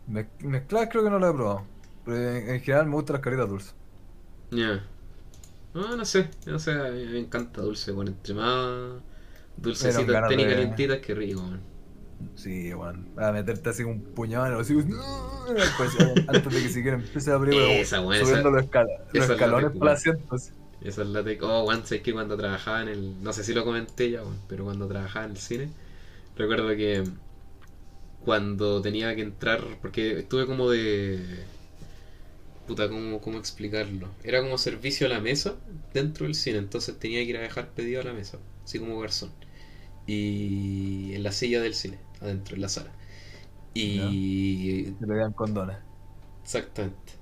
Me- Mezcladas creo que no las he probado. Pero en, en general me gustan las caritas dulces. Ya. No, no sé, no sé, a mí me encanta dulce, bueno, entre más dulcecitas, de- calientitas, que rico, man. Sí, weón. A meterte así un puñado en los hijos. Antes de que siquiera empiece la película. Esa, weón, subiendo esa- los, escal- los escalones para el asiento. así. Esa es la de... Oh, weón, sabes que cuando trabajaba en el... No sé si lo comenté ya, weón, pero cuando trabajaba en el cine, recuerdo que cuando tenía que entrar, porque estuve como de... Puta, ¿cómo, ¿cómo explicarlo? Era como servicio a la mesa dentro del cine, entonces tenía que ir a dejar pedido a la mesa, así como garzón. Y en la silla del cine, adentro, en la sala. Y Que le dan condones. Exactamente.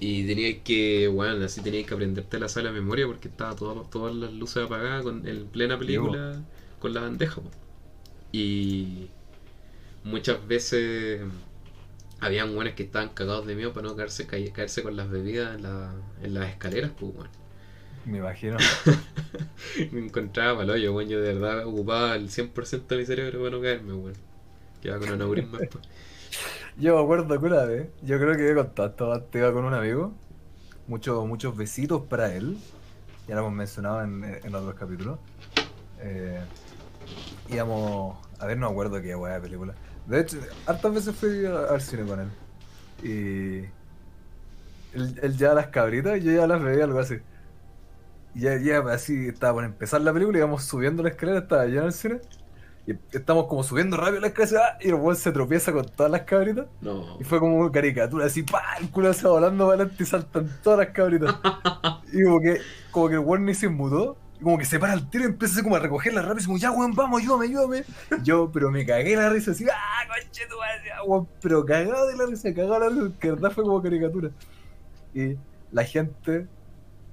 Y tenías que, bueno, así tenías que aprenderte la sala de memoria porque estaba todo- todas las luces apagadas con, en plena película con la bandeja. po. Y muchas veces habían buenos que estaban cagados de miedo para no caerse, caer- caerse con las bebidas en, la- en las escaleras, pues bueno. Me imagino. [laughs] Me encontraba mal hoyo, bueno, yo de verdad ocupaba el 100% de mi cerebro para no caerme, bueno. Quedaba con aneurisma después. [laughs] Yo me acuerdo que una vez, yo creo que he contado iba con un amigo. Muchos, muchos besitos para él. Ya lo hemos mencionado en, en otros capítulos. Eh, íbamos a ver, no me acuerdo qué weá de película. De hecho, hartas veces fui al cine con él. Y él, él llevaba las cabritas y yo ya las veía, algo así. Y ya, ya así estaba por empezar la película, íbamos subiendo la escalera, estaba lleno el cine. Y estamos como subiendo rápido la escalera y el weón se tropieza con todas las cabritas. No. Y fue como una caricatura, así, ¡pah! El culo se va volando para adelante y saltan todas las cabritas. [laughs] y como que, como que el weón ni se mudó. Y como que se para el tiro y empieza así como a recogerla rápido. Y como, ya, weón, vamos, ayúdame, ayúdame. Yo, pero me cagué la risa, así, ¡ah, conche tu madre! weón! Pero cagado de la risa, cagado de la risa, que verdad fue como caricatura. Y la gente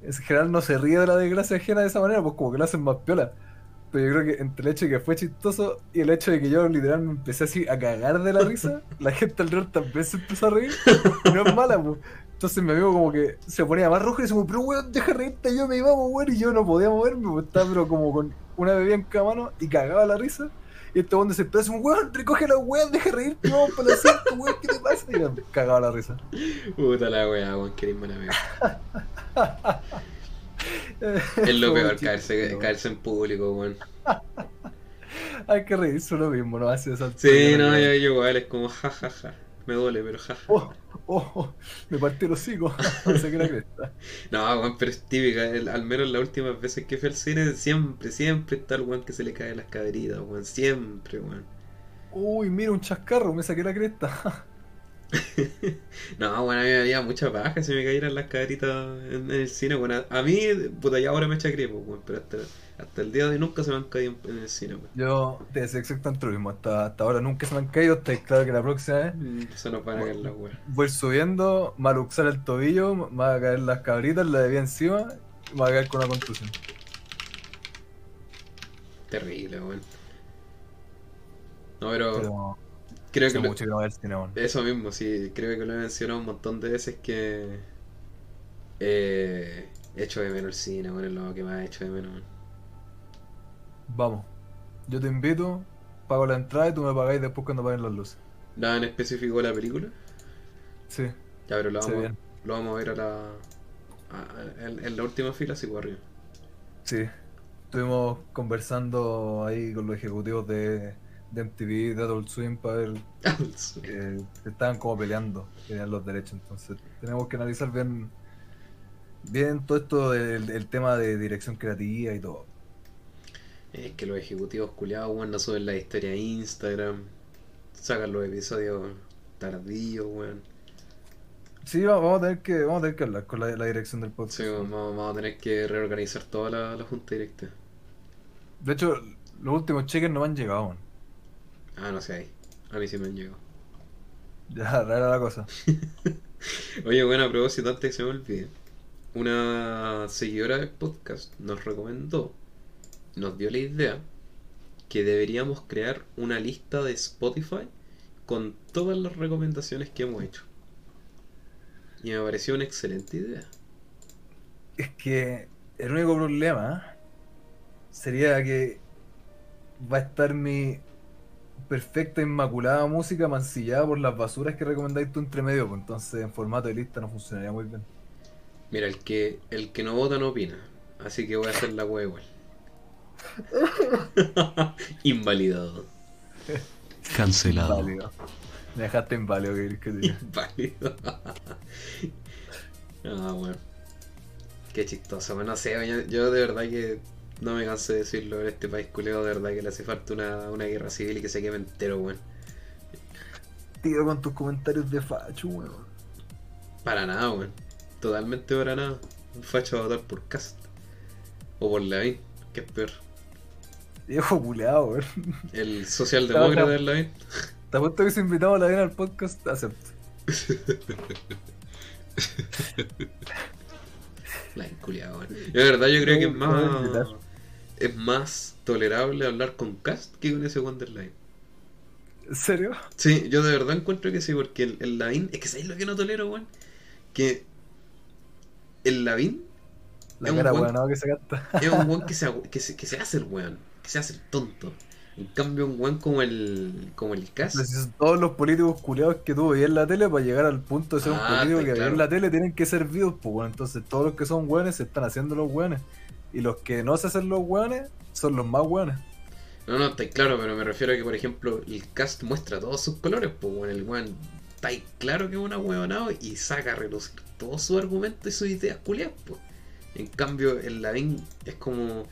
en general no se ríe de la desgracia ajena de esa manera, pues como que lo hacen más piola. Pero yo creo que entre el hecho de que fue chistoso y el hecho de que yo literal me empecé así a cagar de la risa, [laughs] la gente alrededor también se empezó a reír. Y no es mala, pues. Entonces mi amigo como que se ponía más rojo y decía, pero weón, deja reírte, yo me iba a mover y yo no podía moverme, pues estaba pero como con una bebida en cada mano y cagaba la risa. Y este weón se empezó a weón, recoge la weón, deja reírte, vamos para la cinco, weón, ¿qué te pasa? Y yo cagaba la risa. Puta la weá, weón, qué buen amigo. es lo [laughs] peor, caerse, caerse en público, weón. Hay que reírse lo mismo, no hace esa Sí, no, yo, yo igual, es como jajaja. Ja, ja. Me duele, pero jaja. Oh, oh, oh, me partí el hocico. no sé qué la cresta. No, weón, pero es típica. El, al menos las últimas veces que fui al cine, siempre, siempre está el weón que se le cae las caderitas, weón. Siempre, weón. Uy, mira un chascarro, me saqué la cresta. [laughs] no, bueno, a mí me había mucha paja si me cayeran las caderitas en, el cine. Bueno, a, mí, puta, ya ahora me echa crepo, weón, pero hasta, hasta, el día de hoy nunca se me han caído en, el cine. Yo, desde exactamente lo mismo, hasta, hasta ahora nunca se me han caído, está claro que la próxima vez. Mm, se nos van a caer las weón. Voy subiendo, me luxar el tobillo, me van a caer las cabritas, la de bien encima, y me va a caer con una contusión. Terrible, weón. No, pero creo que, mucho que cine, Eso mismo, sí, creo que lo he mencionado un montón de veces que eh, hecho de menos el cine, bueno, es lo que más he hecho de menos. Vamos, yo te invito, pago la entrada y tú me pagáis después cuando paguen las luces. ¿Nada en específico la película? Sí. Ya, pero lo vamos, lo vamos a ver a la, en, la última fila, sí, por arriba. Sí, estuvimos conversando ahí con los ejecutivos de de MTV, de Adult Swim, para ver [laughs] que estaban como peleando, tenían los derechos. Entonces tenemos que analizar bien, bien todo esto del, tema de dirección creativa y todo. Es que los ejecutivos culiados, weón, no suben la historia a Instagram, sacan los episodios tardíos, weón. Sí, vamos a tener que, vamos a tener que hablar con la, dirección del podcast. Sí, vamos, a tener que reorganizar toda la, junta directa. De hecho, los últimos cheques no me han llegado. Ah, no sé ahí. A mí sí me han llegado. [laughs] Ya, rara la cosa. [laughs] Oye, bueno, a propósito, antes que se me olvide. Una seguidora del podcast nos recomendó, nos dio la idea que deberíamos crear una lista de Spotify con todas las recomendaciones que hemos hecho. Y me pareció una excelente idea. Es que el único problema sería que va a estar mi perfecta, inmaculada música mancillada por las basuras que recomendáis tú entre medio, pues entonces en formato de lista no funcionaría muy bien. Mira, el que el que no vota no opina, así que voy a hacer la wea igual. [laughs] Invalidado. Cancelado. Inválido. Me dejaste inválido que que te Inválido. [laughs] ah, bueno. Qué chistoso. Bueno, no sé, yo de verdad que no me cansé de decirlo, en este país culeo de verdad que le hace falta una, una guerra civil y que se queme entero, weón. Tío, con tus comentarios de facho, weón. Para nada, weón. Totalmente para nada. Un facho va a votar por Cast. O por Lavín, que es peor. Viejo culeado, weón. El socialdemócrata de Lavín. Te apuesto que si invitamos a Lavín al podcast, acepto. La inculiada, weón. De verdad, yo creo que es más es más tolerable hablar con Cast que con ese Wonderline. ¿En serio? Sí, yo de verdad encuentro que sí, porque el, el Lavín, es que sabéis lo que no tolero, weón. Que el Lavín. La cara weón, no, que se gasta. Es un weón que [laughs] se, que, se, que se hace el weón, que se hace el tonto. En cambio, un weón como el, como el Cast. Todos los políticos culiados que tuvo ahí en la tele para llegar al punto de ser un ah, político que claro. en la tele tienen que ser vivos, pues bueno, entonces todos los que son weones se están haciendo los weones. Y los que no se hacen los weones son los más weones. No, no, está claro, pero me refiero a que, por ejemplo, el cast muestra todos sus colores, pues bueno, el weón está claro que es una weonado y saca a relucir todo su argumento y sus ideas culiadas, pues. En cambio, el Lavín es como,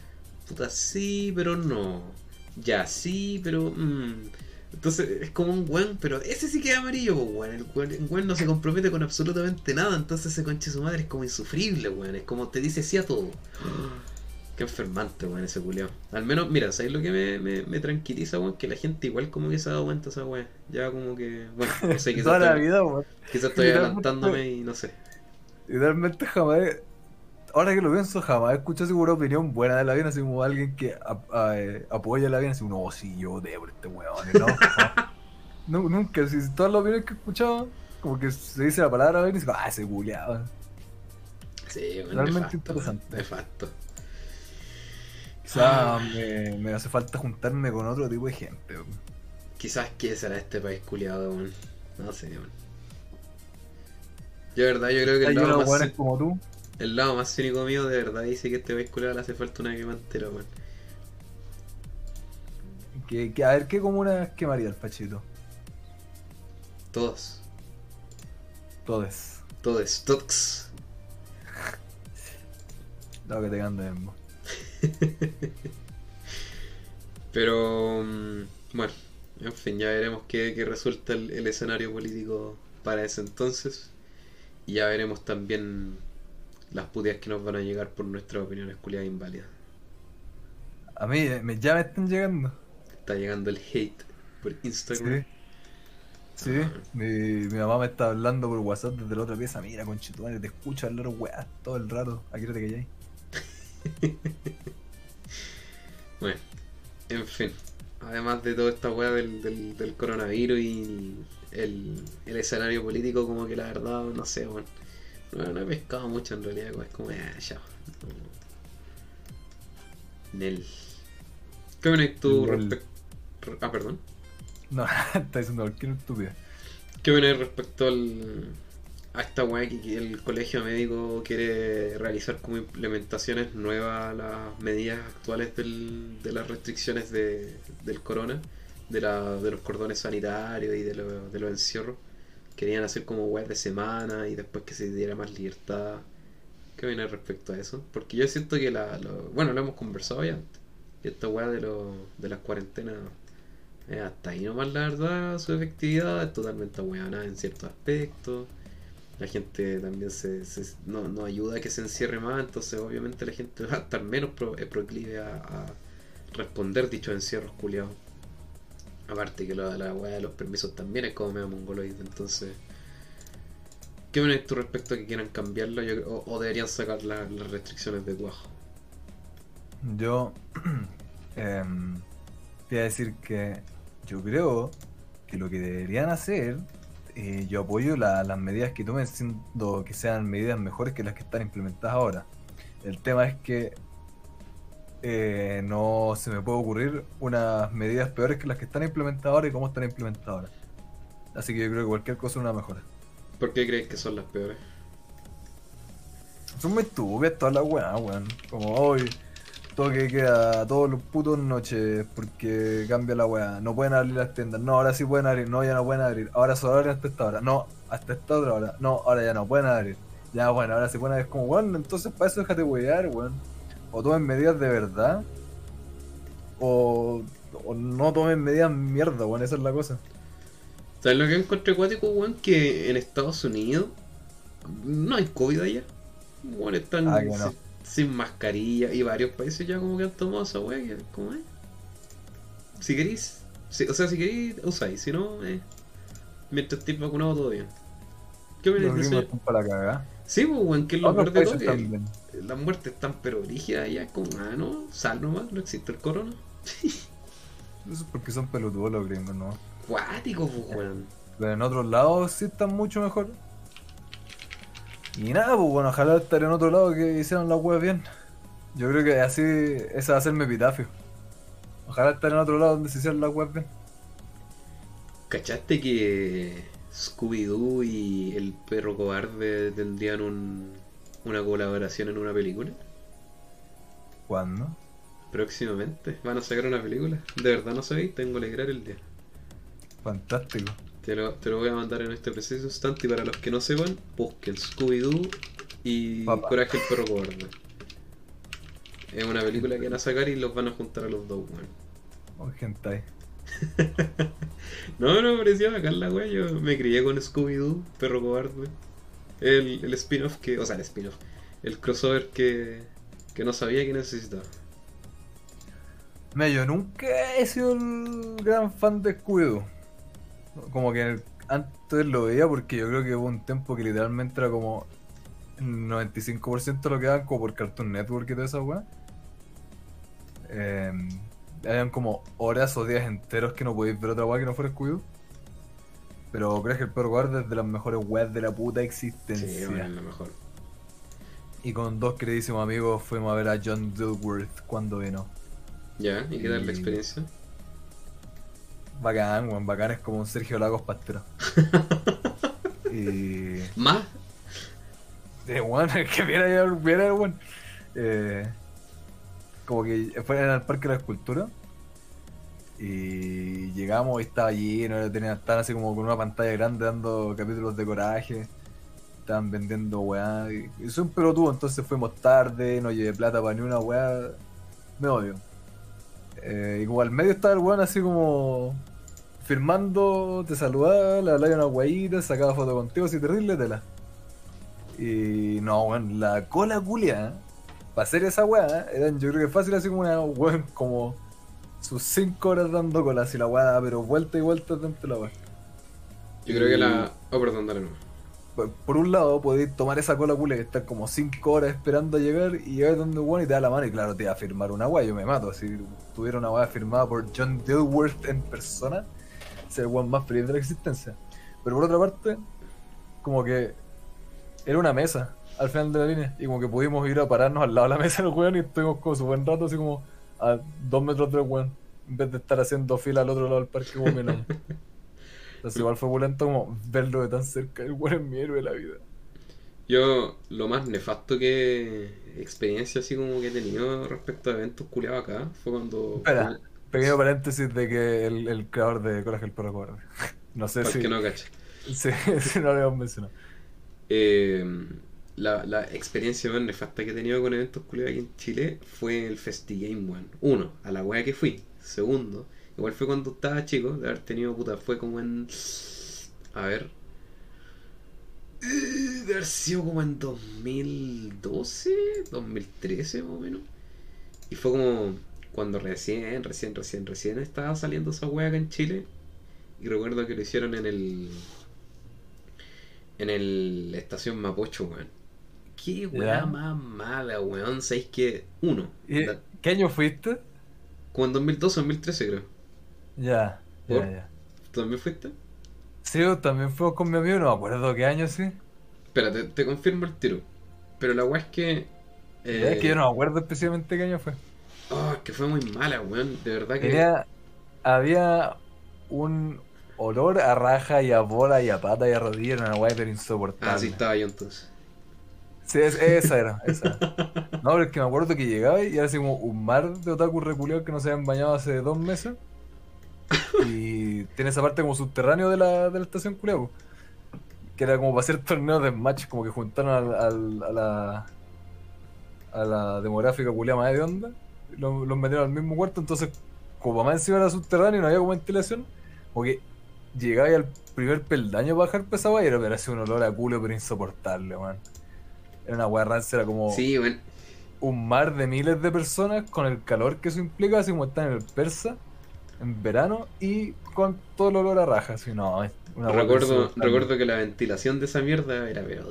puta, sí, pero no. Ya, sí, pero... Mmm. Entonces es como un weón, pero ese sí que es amarillo, pues, weón. El weón, no se compromete con absolutamente nada, entonces ese conche su madre es como insufrible, weón. Es como te dice sí a todo. Qué enfermante, weón, ese culiao. Al menos, mira, ¿sabes lo que me, me, tranquiliza, weón? Que la gente igual como que se ha dado cuenta esa weón. Ya como que, bueno, no sé, [laughs] quizás estoy, quizás estoy adelantándome y no sé. Literalmente jamás ahora que lo pienso, jamás he escuchado así una opinión buena del avión, así como alguien que ap- a- eh, apoya el avión, así como, no, sí, yo por este weón, no. [laughs] no, nu- nunca, si todas las opiniones que he escuchado, como que se dice la palabra avión y dice, ah, ese culiado. Sí, bueno, Realmente nefasto, interesante. Nefasto. Quizás me, me hace falta juntarme con otro tipo de gente. Quizás qué será este país culiado, weón. No sé, weón. Yo de verdad, yo creo que el lado, más, como tú. El lado más cínico mío de verdad dice que este culiado le hace falta una quema entera, weón. Que, que a ver qué comunas quemaría el Pachito. Todos. Todes. Todos. Todos. [laughs] Lo que te canden. [laughs] Pero mm, bueno, en fin, ya veremos qué, qué resulta el, el escenario político para ese entonces. Y ya veremos también las puteas que nos van a llegar por nuestras opiniones culiadas inválidas. A mí eh, me, ya me están llegando. Está llegando el hate por Sí. Instagram. Sí, mi, mi mamá me está hablando por WhatsApp desde la otra pieza. Mira, conchetumare, te escucho hablar weas todo el rato. Aquí no te calláis. [laughs] Bueno, en fin. Además de toda esta weá del, del, del coronavirus y el, el escenario político, como que la verdad, no sé, bueno, no, no he pescado mucho en realidad, es como, ah, ya. Nel. ¿Qué opinas tú respecto... Ah, perdón. No, [laughs] está diciendo cualquier estúpida. ¿Qué opinas respecto al, a esta weá que, que el colegio médico quiere realizar como implementaciones nuevas a las medidas actuales del- de las restricciones de, del corona, de, la, de los cordones sanitarios y de, lo- de los encierros? Querían hacer como weas de semana y después que se diera más libertad. ¿Qué opinas respecto a eso? Porque yo siento que la... lo- bueno, lo hemos conversado ya antes. Que esta weá de, lo- de las cuarentenas eh, hasta ahí nomás la verdad, su efectividad es totalmente ahueonada en ciertos aspectos. La gente también se, no, no ayuda a que se encierre más, entonces obviamente la gente [laughs] va a estar menos pro- eh, proclive a responder dichos encierros culiados. Aparte que de la weá de los permisos también es como medio mongoloide, entonces... ¿Qué opinas tú respecto a que quieran cambiarlo o, deberían sacar la- las restricciones de cuajo? Yo [clears throat] te iba a decir que yo creo que lo que deberían hacer, eh, yo apoyo la- las medidas que tomen, siendo que sean medidas mejores que las que están implementadas ahora. El tema es que eh, no se me puede ocurrir unas medidas peores que las que están implementadas ahora y cómo están implementadas ahora. Así que yo creo que cualquier cosa es una mejora. ¿Por qué crees que son las peores? Son muy estúpidas todas las weas, weón. Como hoy, todo que queda todos los putos noches porque cambia la weá. No pueden abrir las tiendas. No, ahora sí pueden abrir. No, ya no pueden abrir. Ahora solo abren hasta esta hora. No, hasta esta otra hora. No, ahora ya no pueden abrir. Ya, bueno, ahora se pueden abrir. como, weón, entonces para eso déjate wear, weón. O tomen medidas de verdad. O, o no tomen medidas mierda, weón. Esa es la cosa. ¿Sabes lo que encontré acuático, weón? Que en Estados Unidos no hay COVID allá. Bueno, están Ah, no. sin, sin mascarilla y varios países ya como que han tomado esa weá. ¿Cómo es? Si queréis, si- o sea, si queréis, usáis. Si no, eh, mientras estés vacunado, todo bien. ¿Qué opinas de eso? Sí, pues, weón, que es lo peor de todo. Las muertes están pero rígidas allá. Como, ah, no, sal nomás, no existe el corona. [laughs] Eso es porque son pelotudos los gringos, ¿no? Cuático, pues, weón. Pero en otros lados sí están mucho mejor. Y nada, pues bueno, ojalá estar en otro lado que hicieran las weas bien. Yo creo que así, ese va a ser mi epitafio. Ojalá estar en otro lado donde se hicieran las weas bien. ¿Cachaste que Scooby-Doo y el perro cobarde tendrían un, una colaboración en una película? ¿Cuándo? Próximamente. Van a sacar una película. De verdad no sabéis, tengo que alegrar el día. Fantástico. Te lo, te lo voy a mandar en este preciso instante y para los que no sepan, busquen Scooby-Doo y Papá. Coraje el perro cobarde. Es una película que van a sacar y los van a juntar a los dos, weón. Oh, hentai. [laughs] No, no, me parecía bacán la wea. Yo me crié con Scooby-Doo, perro cobarde. El, el spin-off que. O sea, el spin-off. El crossover que, que no sabía que necesitaba. Mira, yo nunca he sido el gran fan de Scooby-Doo. Como que antes lo veía porque yo creo que hubo un tiempo que literalmente era como 95% lo que daban como por Cartoon Network y toda esa weá. Eh, habían como horas o días enteros que no podéis ver otra weá que no fuera Scooby-Doo. Pero crees que el perro guarda es de las mejores weas de la puta existencia. Sí, bueno, es lo mejor. Y con dos queridísimos amigos fuimos a ver a John Dilworth cuando vino. Ya, ¿y qué tal la experiencia? Bacán, weón, bacán es como un Sergio Lagos pastero. [laughs] y. ¿Más? Eh, weón, es que viera weón. Eh, como que fue en el Parque de la Escultura. Y llegamos y estaba lleno, tenían, estaban así como con una pantalla grande dando capítulos de coraje. Estaban vendiendo weá. Y, soy un pelotudo, entonces fuimos tarde, no llevé plata para ni una weá. Me odio. Eh, y como al medio estaba el weón así como firmando, te saludaba, le hablaba una weá, sacaba foto contigo, así terrible tela. Y no, weón, la cola culia, para hacer esa weá, eran yo creo que fácil así como una weón, como sus 5 horas dando cola, así la weá, pero vuelta y vuelta dentro de la weá. Yo creo que la. Oh, perdón, dale no. Por- Por un lado, podéis tomar esa cola culia que estar como 5 horas esperando a llegar y llegar donde weón y te da la mano y claro, te va a firmar una weá, yo me mato. Si tuviera una weá firmada por John Dilworth en persona, sería el weón más feliz de la existencia. Pero por otra parte, como que era una mesa al final de la línea y como que pudimos ir a pararnos al lado de la mesa del weón y estuvimos como su buen rato así como a dos metros del weón en vez de estar haciendo fila al otro lado del parque años. Entonces [laughs] igual fue bulento como verlo de tan cerca, el weón es mi héroe de la vida. Yo, lo más nefasto que experiencia así como que he tenido respecto a eventos culiados acá fue cuando. Espera, pequeño paréntesis de que el, el creador de Coraje el Perro Cobarde. [laughs] No sé Para si, que no cacha. [laughs] si, si no lo habíamos mencionado. Eh, la, la experiencia más nefasta que he tenido con eventos culiados aquí en Chile fue el FestiGame, weón. Uno, a la wea que fui. Segundo, igual fue cuando estaba chico, de haber tenido puta, fue como en. A ver. De haber sido como en 2012, 2013 más o menos. Y fue como cuando recién, recién, recién, recién estaba saliendo esa wea acá en Chile. Y recuerdo que lo hicieron en el. En el estación Mapocho, weón. Qué weá más mala, weón. ¿Sabéis que? Uno. ¿Y la- ¿Qué año fuiste? como en 2012 2013, creo. Ya. ¿Tú también fuiste? Sí, yo también fui con mi amigo, no me acuerdo qué año sí. Espérate, te confirmo el tiro. Pero la weá es que. Es que yo no me acuerdo especialmente qué año fue. Oh, es que fue muy mala, weón. De verdad que. Tenía, había un olor a raja y a bola y a pata y a rodilla, era una weá pero insoportable. Ah, sí, estaba yo entonces. Sí, es- esa era, esa. No, pero es que me acuerdo que llegaba y era así como un mar de otaku reculeados que no se habían bañado hace dos meses. Y tiene esa parte como subterráneo de la, de la estación culeado. Que era como para hacer torneos de match, como que juntaron al, a la a la demográfica culeada más de onda. y Los, los metieron al mismo cuarto, entonces como más encima era subterráneo y no había como ventilación, como que llegaba al primer peldaño bajar pesado y era pero así un olor a culo pero insoportable, man. Era una weá rancia, era como Sí, un mar de miles de personas con el calor que eso implica, así como están en el persa, en verano, y con todo el olor a raja, así no, una Recuerdo, recuerdo que la ventilación de esa mierda era pero.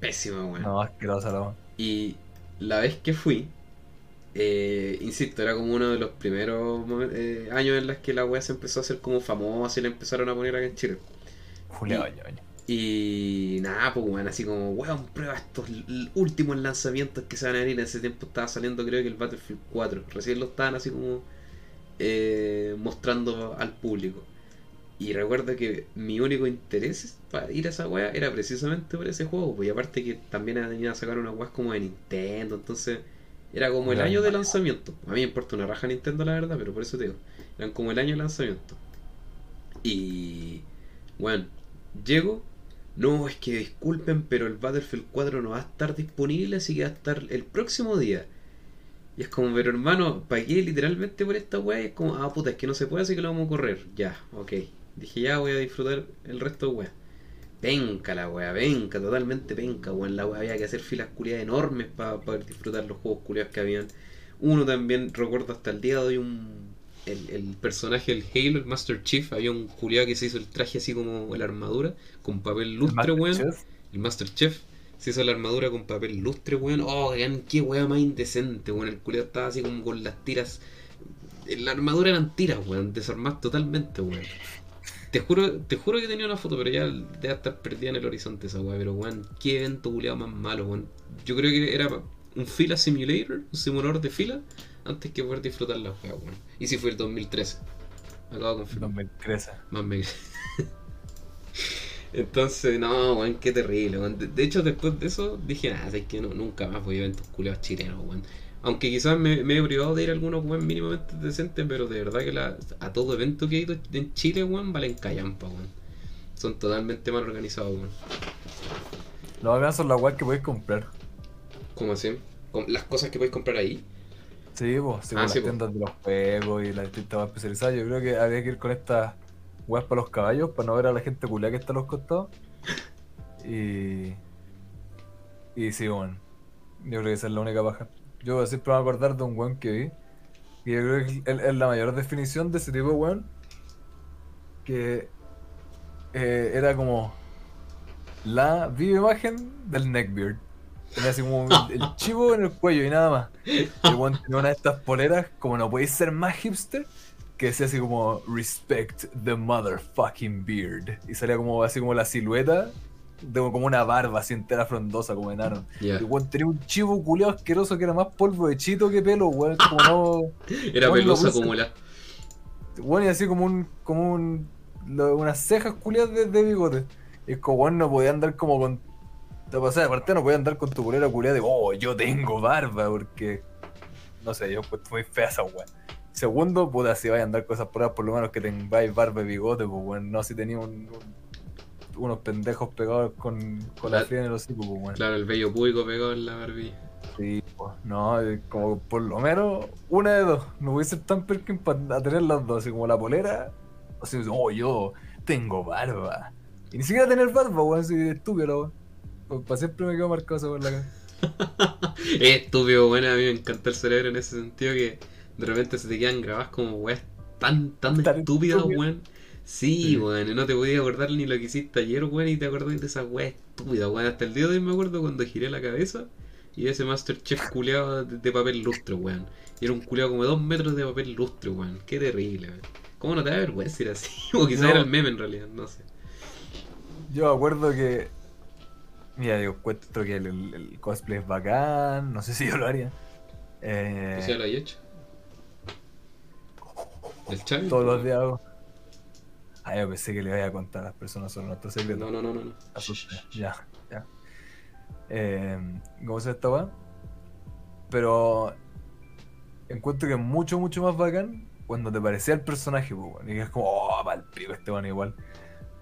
Pésima, weón. No, asquerosa la. Y la vez que fui, eh, insisto, era como uno de los primeros eh, años en los que la weá se empezó a hacer como famosa y la empezaron a poner acá en Chile. Juliado, Y-. Y nada, pues weón, así como, weón, prueba estos últimos lanzamientos que se van a venir. En ese tiempo estaba saliendo, creo que el Battlefield 4. Recién lo estaban así como eh, mostrando al público. Y recuerdo que mi único interés para ir a esa weá era precisamente por ese juego. Pues y aparte que también venía a sacar unas weas como de Nintendo. Entonces era como el año de lanzamiento. A mí me importa una raja Nintendo, la verdad, pero por eso te digo. Eran como el año de lanzamiento. Y bueno, llego. No, es que disculpen, pero el Battlefield 4 no va a estar disponible, así que va a estar el próximo día. Y es como, pero hermano, pagué literalmente por esta weá. Y es como, ah, puta, es que no se puede, así que lo vamos a correr. Ya, ok. Dije, ya voy a disfrutar el resto de weá. Penca la weá, penca, totalmente penca, weón. La weá había que hacer filas culiadas enormes para poder disfrutar los juegos culiados que habían. Uno también, recuerdo hasta el día de hoy, un. El, el personaje del Halo, el Master Chief, había un culiado que se hizo el traje así como la armadura, con papel lustre, weón. Chef, El Master Chef Se hizo la armadura con papel lustre, weón. Oh, weón, qué weón más indecente, weón. El culiado estaba así como con las tiras. En la armadura eran tiras, weón. Desarmadas totalmente, weón. Te juro, te juro que tenía una foto, pero ya debe estar perdida en el horizonte esa weón. Pero weón, qué evento culiado más malo, weón. Yo creo que era un fila simulator, un simulador de fila, antes que poder disfrutar la weá, weón. Y si fue el 2013. Acabo de confirmar. 2013. Más me... [laughs] Entonces, no, weón, qué terrible, weón. De, de hecho, después de eso dije, nada, es que no, nunca más voy a eventos culeados chilenos, weón. Aunque quizás me, me he privado de ir a algunos, weón, mínimamente decentes, pero de verdad que la, a todo evento que he ido en Chile, weón, valen callampa, weón. Son totalmente mal organizados, weón. Lo bacán son las weas que podéis comprar. ¿Cómo así? Las cosas que podéis comprar ahí. Sí, pues, sí, Ah, sí, las tiendas de los juegos y las distintas especializadas. Yo creo que habría que ir con estas weas para los caballos, para no ver a la gente culia que está a los costados. Y. Y sí, bueno. Yo creo que esa es la única paja. Yo siempre me voy a acordar de un weón que vi. Y yo creo que es es la mayor definición de ese tipo de weón. Que eh, era como la viva imagen del neckbeard. Tenía así como el, chivo en el cuello y nada más. El weón tenía una de estas poleras, como no podéis ser más hipster, que decía así como Respect the motherfucking beard. Y salía como así como la silueta de como una barba así entera frondosa, como enano. Ya. El weón tenía un chivo culeado asqueroso que era más polvo de chito que pelo, weón. Como no. [laughs] Era Bueno, pues, como la. Bueno, y así como un. como un. lo- unas cejas culiadas de, de bigote. Y es como, bueno, no podía andar como con. O sea, aparte no podía andar con tu polera culiada de, oh, yo tengo barba, porque. No sé, yo pues muy fea esa weón. Segundo, puta, si vais a andar con esas pruebas, por lo menos que tengáis barba y bigote, pues weón. No si tenía un, un- unos pendejos pegados con, con la Claro. fría en el hocico, pues weón. Claro, el vello público pegado en la barbilla. Sí, pues, no, eh, como por lo menos una de dos. No voy a ser tan perkin para tener las dos, así como la polera. O sea, oh, yo tengo barba. Y ni siquiera tener barba, weón, así de estúpido, weón. Pues, para siempre me quedo marcado eso por la cara. Es estúpido, bueno, a mí me encanta el cerebro en ese sentido que de repente se te quedan grabadas como weas tan, tan, Tan estúpidas, weón. Sí, Sí. weón, y no te podías acordar ni lo que hiciste ayer, weón, y te acordás de esas weas estúpidas, weón. Hasta el día de hoy me acuerdo cuando giré la cabeza y ese Masterchef culeado de, de papel lustre, weón. Y era un culeado como de dos metros de papel lustre, weón. Qué terrible, weón. ¿Cómo no te da vergüenza ir así? [laughs] O quizás No. era el meme en realidad, no sé. Yo me acuerdo que. Mira, yo encuentro que el, el- el cosplay es bacán. No sé si yo lo haría. Eh, ¿Qué sea lo hay hecho? ¿El Chavi? todos los días hago. Ah, yo pensé que le iba a contar a las personas sobre nuestro secreto. No, no, no, no. no. Asusté. Ya, ya. Eh, ¿Cómo se esta weá? Pero encuentro que es mucho, mucho más bacán cuando te parecía el personaje, pues, y que es como, oh, pa'l pico este weón igual.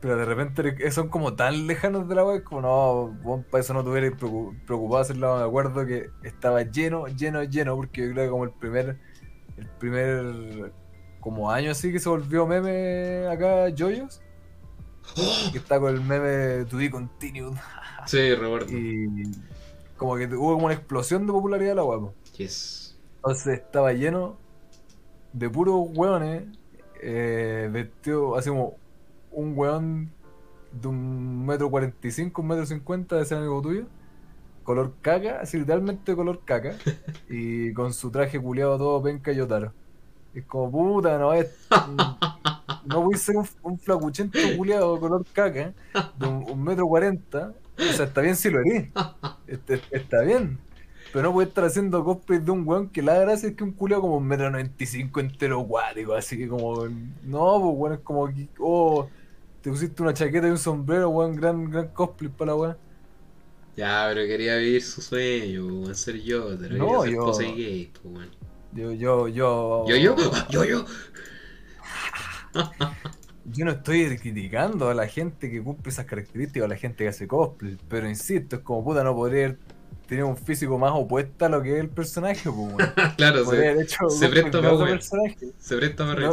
Pero de repente son como tan lejanos de la weá, como no, vos para eso no preocu- preocupado de hacerla. Me acuerdo que estaba lleno, lleno, lleno, porque yo creo que como el primer, el primer como año así que se volvió meme acá, Joyos, que está con el meme To Be Continued. Sí, Roberto. Y como que hubo como una explosión de popularidad de la po. Yes. Entonces estaba lleno de puros weones eh, vestidos así como un weón de un metro cuarenta y cinco, un metro cincuenta de ese amigo tuyo, color caca, así literalmente color caca, [laughs] y con su traje culeado todo penca y otaro. Es como puta, no es. No voy a ser un, un flacuchento culeado color caca de un, un metro cuarenta. O sea, está bien si lo eres. Este- Está bien. Pero no puede estar haciendo cosplay de un weón que la gracia es que un culeado como un metro noventa y cinco entero guático, así que como. No, pues weón, es como. Oh, te pusiste una chaqueta y un sombrero, weón, gran, gran cosplay para la weón. Ya, pero quería vivir su sueño, weón, ser yo, pero No, ser yo- pose gay, weón. Yo, yo, yo. ¿Yo, yo? [laughs] ¿Yo, yo? [laughs] Yo no estoy criticando a la gente que cumple esas características, a la gente que hace cosplay, pero insisto, es como puta, no haber tenido un físico más opuesto a lo que es el personaje, pues, weón. [laughs] claro, se, hecho se presta personaje. se presta para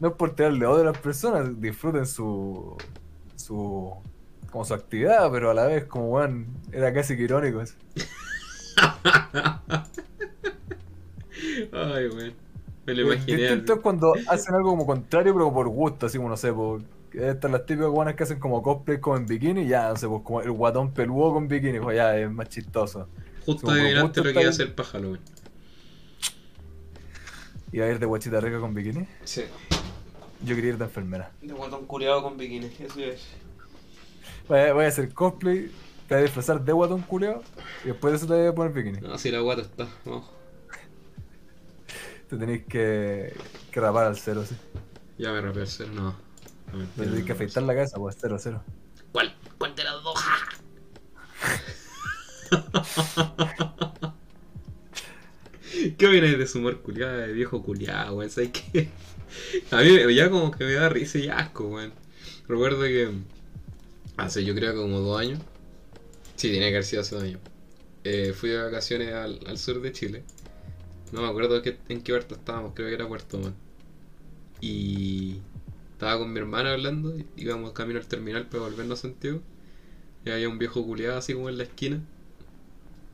No, es por tirarle odio a las personas, disfruten su. su. como su actividad, pero a la vez, como weón, era casi que irónico eso. [laughs] Ay, weón. Me lo imaginé. Distinto es cuando hacen algo como contrario, pero por gusto, así como no sé, por, Estas las típicas guanas que hacen como cosplay como en bikini, ya, no sé, pues como el guatón peludo con bikini, pues ya es más chistoso. Justo adivinaste lo que iba a hacer para Halloween. ¿Iba a ir de guachita rica con bikini? Sí. Yo quería ir de enfermera. De guatón culeado con bikini, eso es. Voy a, voy a hacer cosplay, te voy a disfrazar de guatón culeado y después de eso te voy a poner bikini. No, si la guata está. Vamos. Te tenéis que, que rapar al cero, sí. Ya me rapé el cero, no. No, Te que afeitar la cabeza, pues cero, cero. ¿Cuál? ¿Cuál de las dos? [laughs] ¿Qué opinas de su humor culiado, de viejo culiado, weón? ¿Sabes qué? A mí ya como que me da risa y asco, weón. Recuerdo que hace yo creo como dos años, sí, tenía que haber sido hace dos años, eh, fui de vacaciones al, sur de Chile. No me acuerdo en qué puerto estábamos, creo que era Puerto Montt. Y estaba con mi hermana hablando, íbamos camino al terminal para volvernos a Santiago. Y había un viejo culiado así como en la esquina.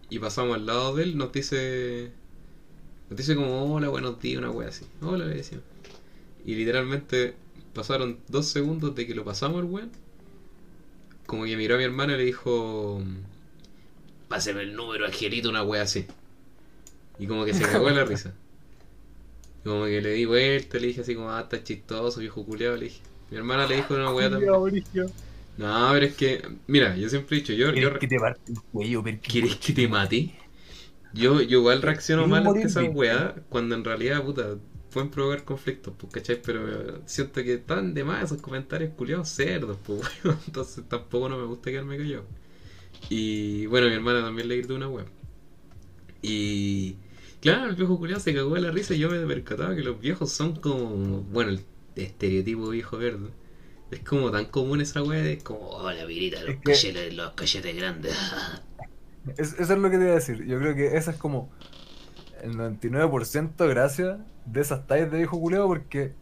Y pasamos al lado de él, nos dice. Nos dice como hola, buenos días, una wea así. Hola, le decíamos. Y literalmente pasaron dos segundos de que lo pasamos el weón. Como que miró a mi hermana y le dijo. Páseme el número, Angelito, una wea así. Y como que se [laughs] cagó la risa. Y como que le di vuelta, le dije así como, ah, está chistoso, viejo culiado, le dije. Mi hermana le dijo una wea [laughs] también. No, pero es que, mira, yo siempre he dicho, yo, yo ¿Quieres que te parte el cuello? ¿Quieres que te mate? Yo, yo igual reacciono mal ante esa weá cuando en realidad, puta, pueden provocar conflictos, pues, ¿cachai? Pero eh, siento que están de más esos comentarios culiados cerdos, pues, [laughs] weón. Entonces tampoco no me gusta quedarme callado. Y bueno, mi hermana también le gritó una weá. Y claro, el viejo culiado se cagó de la risa y yo me percataba que los viejos son como, bueno, el estereotipo viejo verde. Es como tan común esa weá de como, hola, virita, los, Es que- cachetes, los cachetes grandes. [laughs] Es- eso es lo que te iba a decir. Yo creo que esa es como el 99% gracia de esas tallas de viejo culeado porque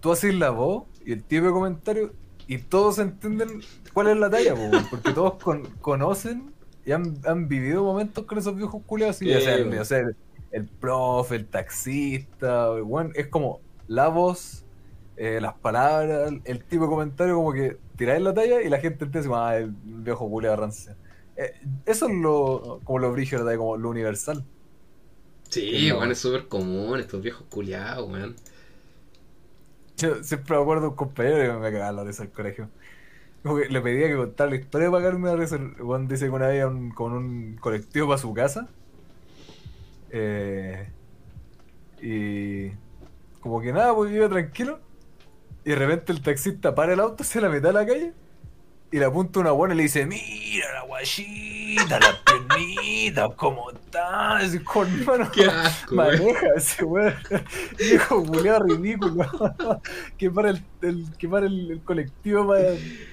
tú haces la voz y el tipo de comentario y todos entienden cuál es la talla, po, porque todos con- conocen y han, han vivido momentos con esos viejos culeados, sea, el, sea el, el profe, el taxista, es como la voz, eh, las palabras, el tipo de comentario como que tiráis la talla y la gente entiende ah, el viejo culeado rancia. Eh, eso es lo, como lo brígido, como lo universal. Sí, weón, es súper común estos viejos culiados, weón. Yo siempre me acuerdo de un compañero que me cagaba la risa al colegio. Como que le pedía que contara la historia para cagarme la risa. Weón dice que una vez un- con un colectivo para su casa. eh, y como que nada, pues iba tranquilo. Y de repente el taxista para el auto hacia la mitad de la calle. Y le apunta una buena y le dice, mira la guayita, las piernitas, ¿cómo están? Así, con [laughs] hermano. Qué asco. Maneja ese weón. [laughs] Viejo culeado ridículo. [laughs] que para el, el- que para el, el colectivo para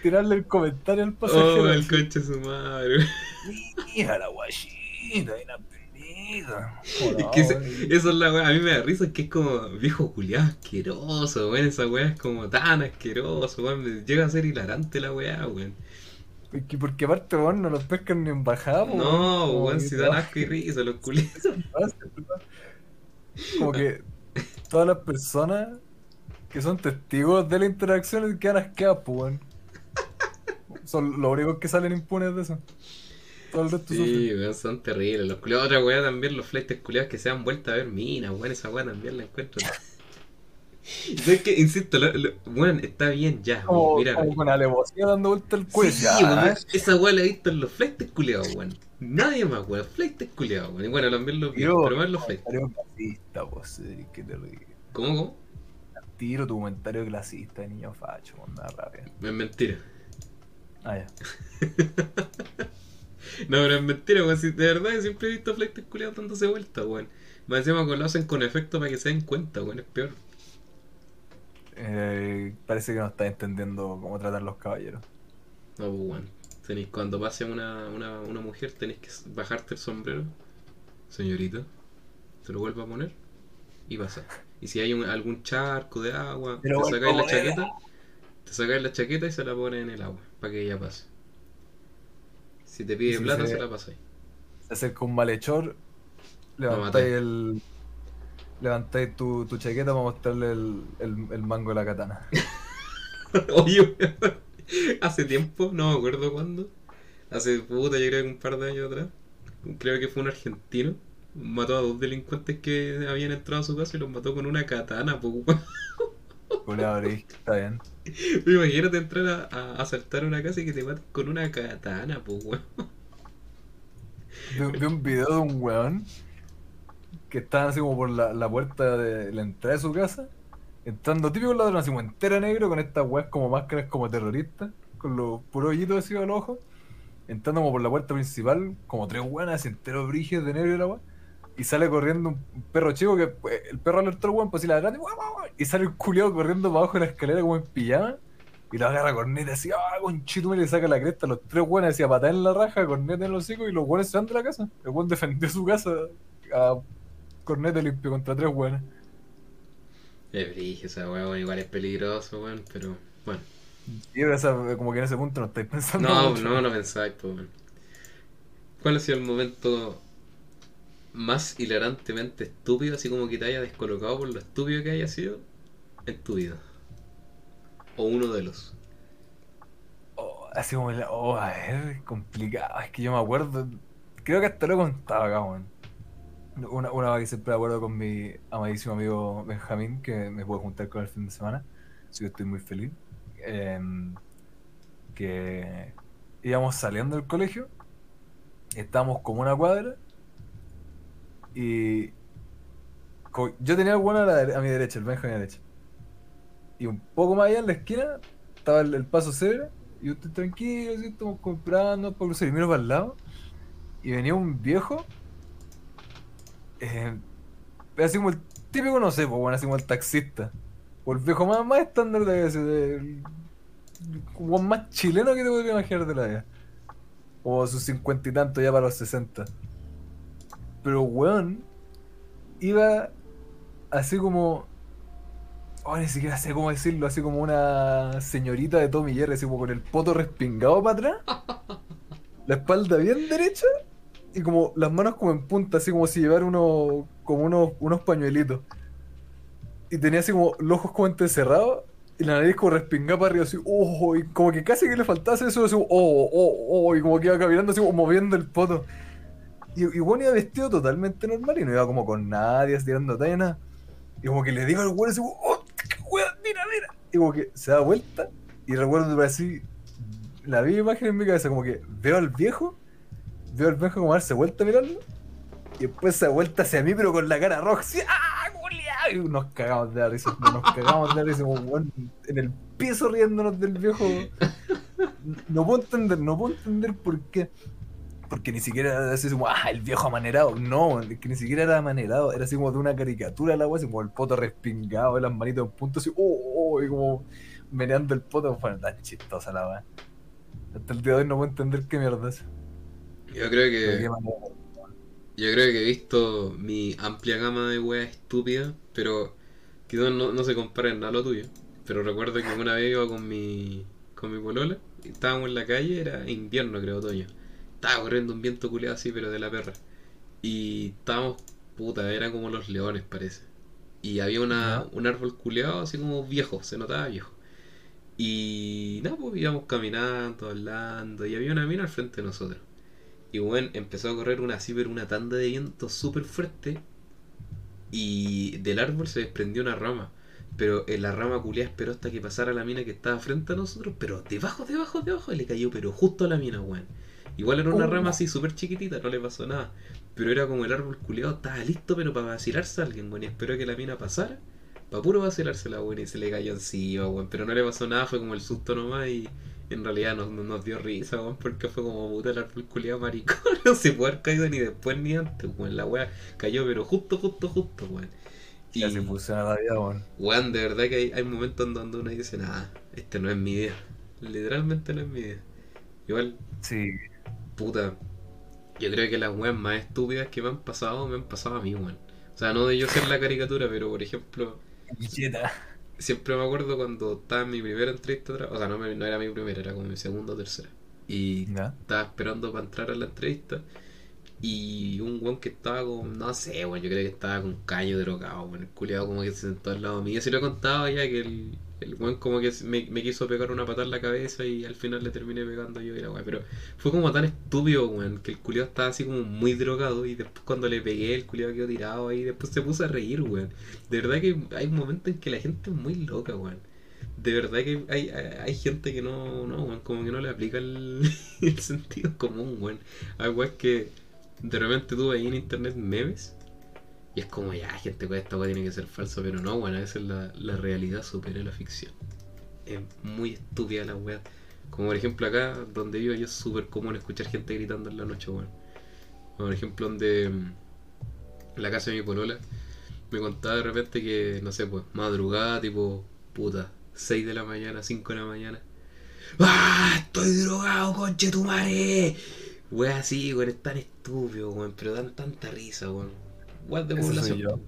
tirarle el comentario al pasajero. Oh, el conche de su madre. Mira la guayita y la piernitas. Es que ese- eso es la weá, a mí me da risa, es que es como viejo culiado asqueroso, weón. Esa weá es como tan asqueroso, weón. Llega a ser hilarante la weá, weón. Porque, porque aparte, weón, no los pescan ni en bajada. po, No, weón, si dan asco y risa los culiados. [laughs] Como que todas las personas que son testigos de la interacción quedan asqueadas, pues, weón. Son los únicos que salen impunes de eso. Todo el resto sufre. Sí, weón, son terribles. Los culiados, otra weá también, los fleites culiados que se han vuelto a ver minas, weón, esa weá también la encuentro. [laughs] ¿Sabes qué? Insisto, lo- lo- weón, está bien ya, Como, mira. como con alevosía dando vuelta el cuello. Sí, ¿eh? esa weá la he visto en los fleites culiados, weón. Nadie más, weón, fleites culiados, weón. Y bueno, también los viejos, pero más los clasista, qué terrible. ¿Cómo, cómo? Tiro tu comentario clasista, niño facho, con una rabia. Es mentira. Ah, ya. [laughs] No, pero es mentira, weón. Si de verdad yo siempre he visto fleites culiados dándose vuelta, weón. Más encima lo hacen con efecto para que se den cuenta, weón. Es peor. Eh, parece que no estás entendiendo cómo tratan los caballeros. No, pues, weón. Tenéis, cuando pase una, una, una mujer, tenéis que bajarte el sombrero. Señorita. Se lo vuelvo a poner. Y pasa. Y si hay un- algún charco de agua, Pero te sacáis la chaqueta. Te sacáis la chaqueta y se la pones en el agua. Para que ella pase. Si te pide si plata, se- se la pasáis. Se acerca un malhechor, levantáis el. Levantáis tu, tu chaqueta para mostrarle el, el, el mango de la katana. [laughs] Oye, hace tiempo, no me acuerdo cuándo. Hace puta, yo creo que un par de años atrás. Creo que fue un argentino. Mató a dos delincuentes que habían entrado a su casa y los mató con una katana. Culeado, está bien. [laughs] Imagínate entrar a, a asaltar una casa y que te maten con una katana, pues, weón. Vi, vi un video de un weón que estaba así como por la, la puerta de la entrada de su casa, entrando típico ladrón, así como entera negro, con estas weas como máscaras como terroristas, con los puros hoyitos así a los ojos, entrando como por la puerta principal, como tres weonas así enteros brígidos de negro y la wea, y sale corriendo un perro chico que pues, el perro alertó al weón, pues así la grande, y sale el culiado corriendo para abajo de la escalera como en pijama. Y lo agarra corneta así, ah, conchito, y le saca la cresta. Los tres buenos así a patar en la raja, corneta en los hocico, y los buenos se van de la casa. El buen defendió su casa a corneta limpio contra tres buenas. Es brillo esa weón, igual es peligroso, weón, pero bueno. Y ahora esa- como que en ese punto no estáis pensando. No, mucho. no, no pensáis, pues, weón. ¿Cuál ha sido el momento más hilarantemente estúpido, así como que te haya descolocado por lo estúpido que haya sido en tu vida? O uno de los. Oh, así como, la- oh, a ver, complicado. Es que yo me acuerdo, creo que hasta lo he contado acá, weón. Una, una vez que siempre me acuerdo con mi amadísimo amigo Benjamín, que me puedo juntar con el fin de semana. Así que estoy muy feliz. Em, que íbamos saliendo del colegio, estábamos como una cuadra, y yo tenía el bueno a, mi derecha, el Benjamín a mi derecha. Y un poco más allá en la esquina estaba el, el paso cebra, y yo estoy tranquilo, así, estamos comprando para cruzar, y miro para el lado, y venía un viejo, eh, así como el típico, no sé, pues bueno, así como el taxista, o el viejo más, más estándar de ese, del- como más chileno que te podría imaginar de la vida. O sus cincuenta y tantos ya para los sesenta. Pero weón, iba así como. Oh, ni siquiera sé cómo decirlo, así como una señorita de Tommy Jerry, así como con el poto respingado para atrás, [laughs] la espalda bien derecha y como las manos como en punta, así como si llevara unos, como unos, unos pañuelitos. Y tenía así como los ojos como entrecerrados y la nariz como respingada para arriba, así, oh, y como que casi que le faltaba hacer eso, así, oh, oh, oh, y como que iba caminando así como moviendo el poto. Y, y bueno, iba vestido totalmente normal y no iba como con nadie, tirando talla, nada. Y como que le digo al weón así, oh, weón, mira, mira. Y como que se da vuelta y recuerdo así, la vi imagen en mi cabeza, como que veo al viejo, veo al viejo como darse vuelta a mirarlo, y después se da vuelta hacia mí, pero con la cara roja, ¡ah! Y nos cagamos de la risa, nos cagamos de la risa, como weón, en el piso riéndonos del viejo. No puedo entender, no puedo entender por qué. Porque ni siquiera era así como, ah, el viejo amanerado. No, es que ni siquiera era amanerado. Era así como de una caricatura la agua, así como el poto respingado, las manitos en punto, así, oh, oh, y como meneando el poto. Bueno, tan chistosa la weá. Hasta el día de hoy no puedo entender qué mierda es. Yo creo que. Yo creo que he visto mi amplia gama de weas estúpidas, pero quizás no, no se compara en nada a lo tuyo. Pero recuerdo que una vez iba con mi, con mi polola, estábamos en la calle, era invierno creo, otoño. Estaba corriendo un viento culeado así, pero de la perra. Y estábamos, puta, eran como los leones parece. Y había una, un árbol culeado así como viejo, se notaba viejo. Y nada, pues íbamos caminando, hablando, y había una mina al frente de nosotros. Y bueno, empezó a correr una así, pero una tanda de viento súper fuerte. Y del árbol se desprendió una rama. Pero en la rama culiada esperó hasta que pasara la mina que estaba frente a nosotros. Pero debajo, debajo, debajo. Y le cayó, pero justo a la mina, weón. Igual era una Oh. rama así súper chiquitita, no le pasó nada. Pero era como el árbol culiado, estaba listo, pero para vacilarse a alguien, weón. Y esperó que la mina pasara. Para puro vacilársela, weón. Y se le cayó encima, weón. Pero no le pasó nada, fue como el susto nomás. Y en realidad nos, nos- dio risa, weón. Porque fue como puta el árbol culiado maricón. [laughs] No se puede haber caído ni después ni antes, weón. La weá cayó, pero justo, justo, justo, weón. Ya se funciona la vida, weón. Weón, de verdad que hay, hay momentos en donde uno dice, nada, este no es mi idea. Literalmente no es mi idea. Igual, Sí. Puta, yo creo que las weas más estúpidas que me han pasado, me han pasado a mí, weón. O sea, no de yo ser la caricatura, pero por ejemplo, siempre me acuerdo cuando estaba en mi primera entrevista, o sea, no, me- no era mi primera, era como mi segunda o tercera. Y estaba esperando para entrar a la entrevista. Y un weón que estaba con, no sé, weón, yo creo que estaba con caño drogado, weón. El culiado como que se sentó al lado mío. Si lo he contado ya que el, El weón como que me, quiso pegar una patada en la cabeza y al final le terminé pegando yo y la weá. Pero fue como tan estúpido, weón, que el culiado estaba así como muy drogado y después cuando le pegué el culiado quedó tirado ahí y después se puso a reír, weón. De verdad que hay momentos en que la gente es muy loca, weón. De verdad que hay, hay gente que no, no, weón, como que no le aplica el, [laughs] el sentido común, weón. Hay weón que de repente tú ahí en internet memes y es como, ya, gente, pues esta tiene que ser falso, pero no, bueno, a veces la, la realidad supera la ficción. Es muy estúpida la weá. Como por ejemplo acá, donde vivo yo es súper común escuchar gente gritando en la noche, weón. Por ejemplo, donde mm, la casa de mi polola me contaba de repente que, no sé, pues, madrugada, tipo, puta, 6 de la mañana, 5 de la mañana. ¡Ah! ¡Estoy drogado, conche tu madre! Weá así, weón, es tan estúpido, weón, pero dan tanta risa, weón. Weá de soy yo.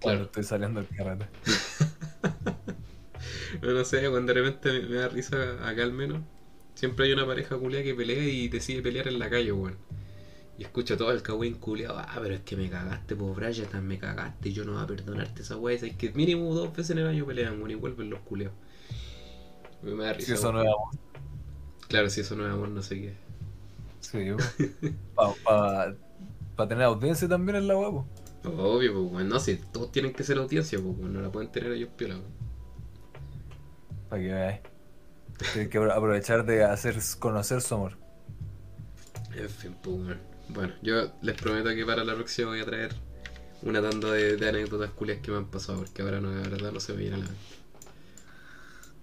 Claro, estoy saliendo del carrete. [laughs] No sé, cuando de repente me, me da risa acá al menos. Siempre hay una pareja culia que pelea y decide pelear en la calle, weón. Y escucha todo el cagüín culiado, ah, pero es que me cagaste, po, Brian, me cagaste, y yo no voy a perdonarte esa weá. Es que mínimo dos veces en el año pelean, weón, y vuelven los culiados. Me da risa. Si eso no es amor. Claro, si eso no es amor, no sé qué. Sí, [laughs] para tener audiencia también es la huevo. Obvio, pues, weón, no, si todos tienen que ser audiencia, pues, weón, no la pueden tener ellos piola, weón. Para que veáis. Tienes que apro- aprovechar de hacer conocer su amor. En fin, pues, weón. Bueno, yo les prometo que para la próxima voy a traer una tanda de, de anécdotas culias que me han pasado, porque ahora no, la verdad no se me viene a la mente.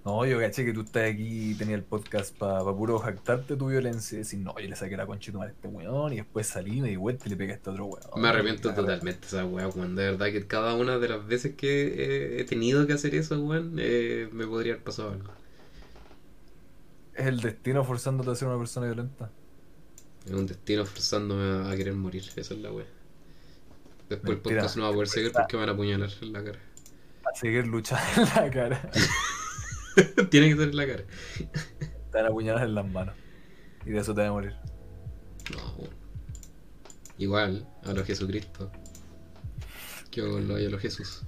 No, yo caché que tú estás aquí y tenías el podcast para puro jactarte tu violencia y decir, no, yo le saqué la conchita a este weón y después salí, me di vuelta y le pegué a este otro weón. Me arrepiento totalmente esa weá, weón. De verdad que cada una de las veces que eh, he tenido que hacer eso, weón, eh, me podría haber pasado algo. Es el destino forzándote a ser una persona violenta. Es un destino forzándome a, querer morir, esa es la weá. Después el podcast no va a poder seguir porque me van a apuñalar en la cara. A seguir luchando en la cara. [laughs] [laughs] Tiene que ser en la cara. Te van a apuñalar en las manos. Y de eso te vas a morir. No. Igual, a los Jesucristo. Que lo a los Jesús.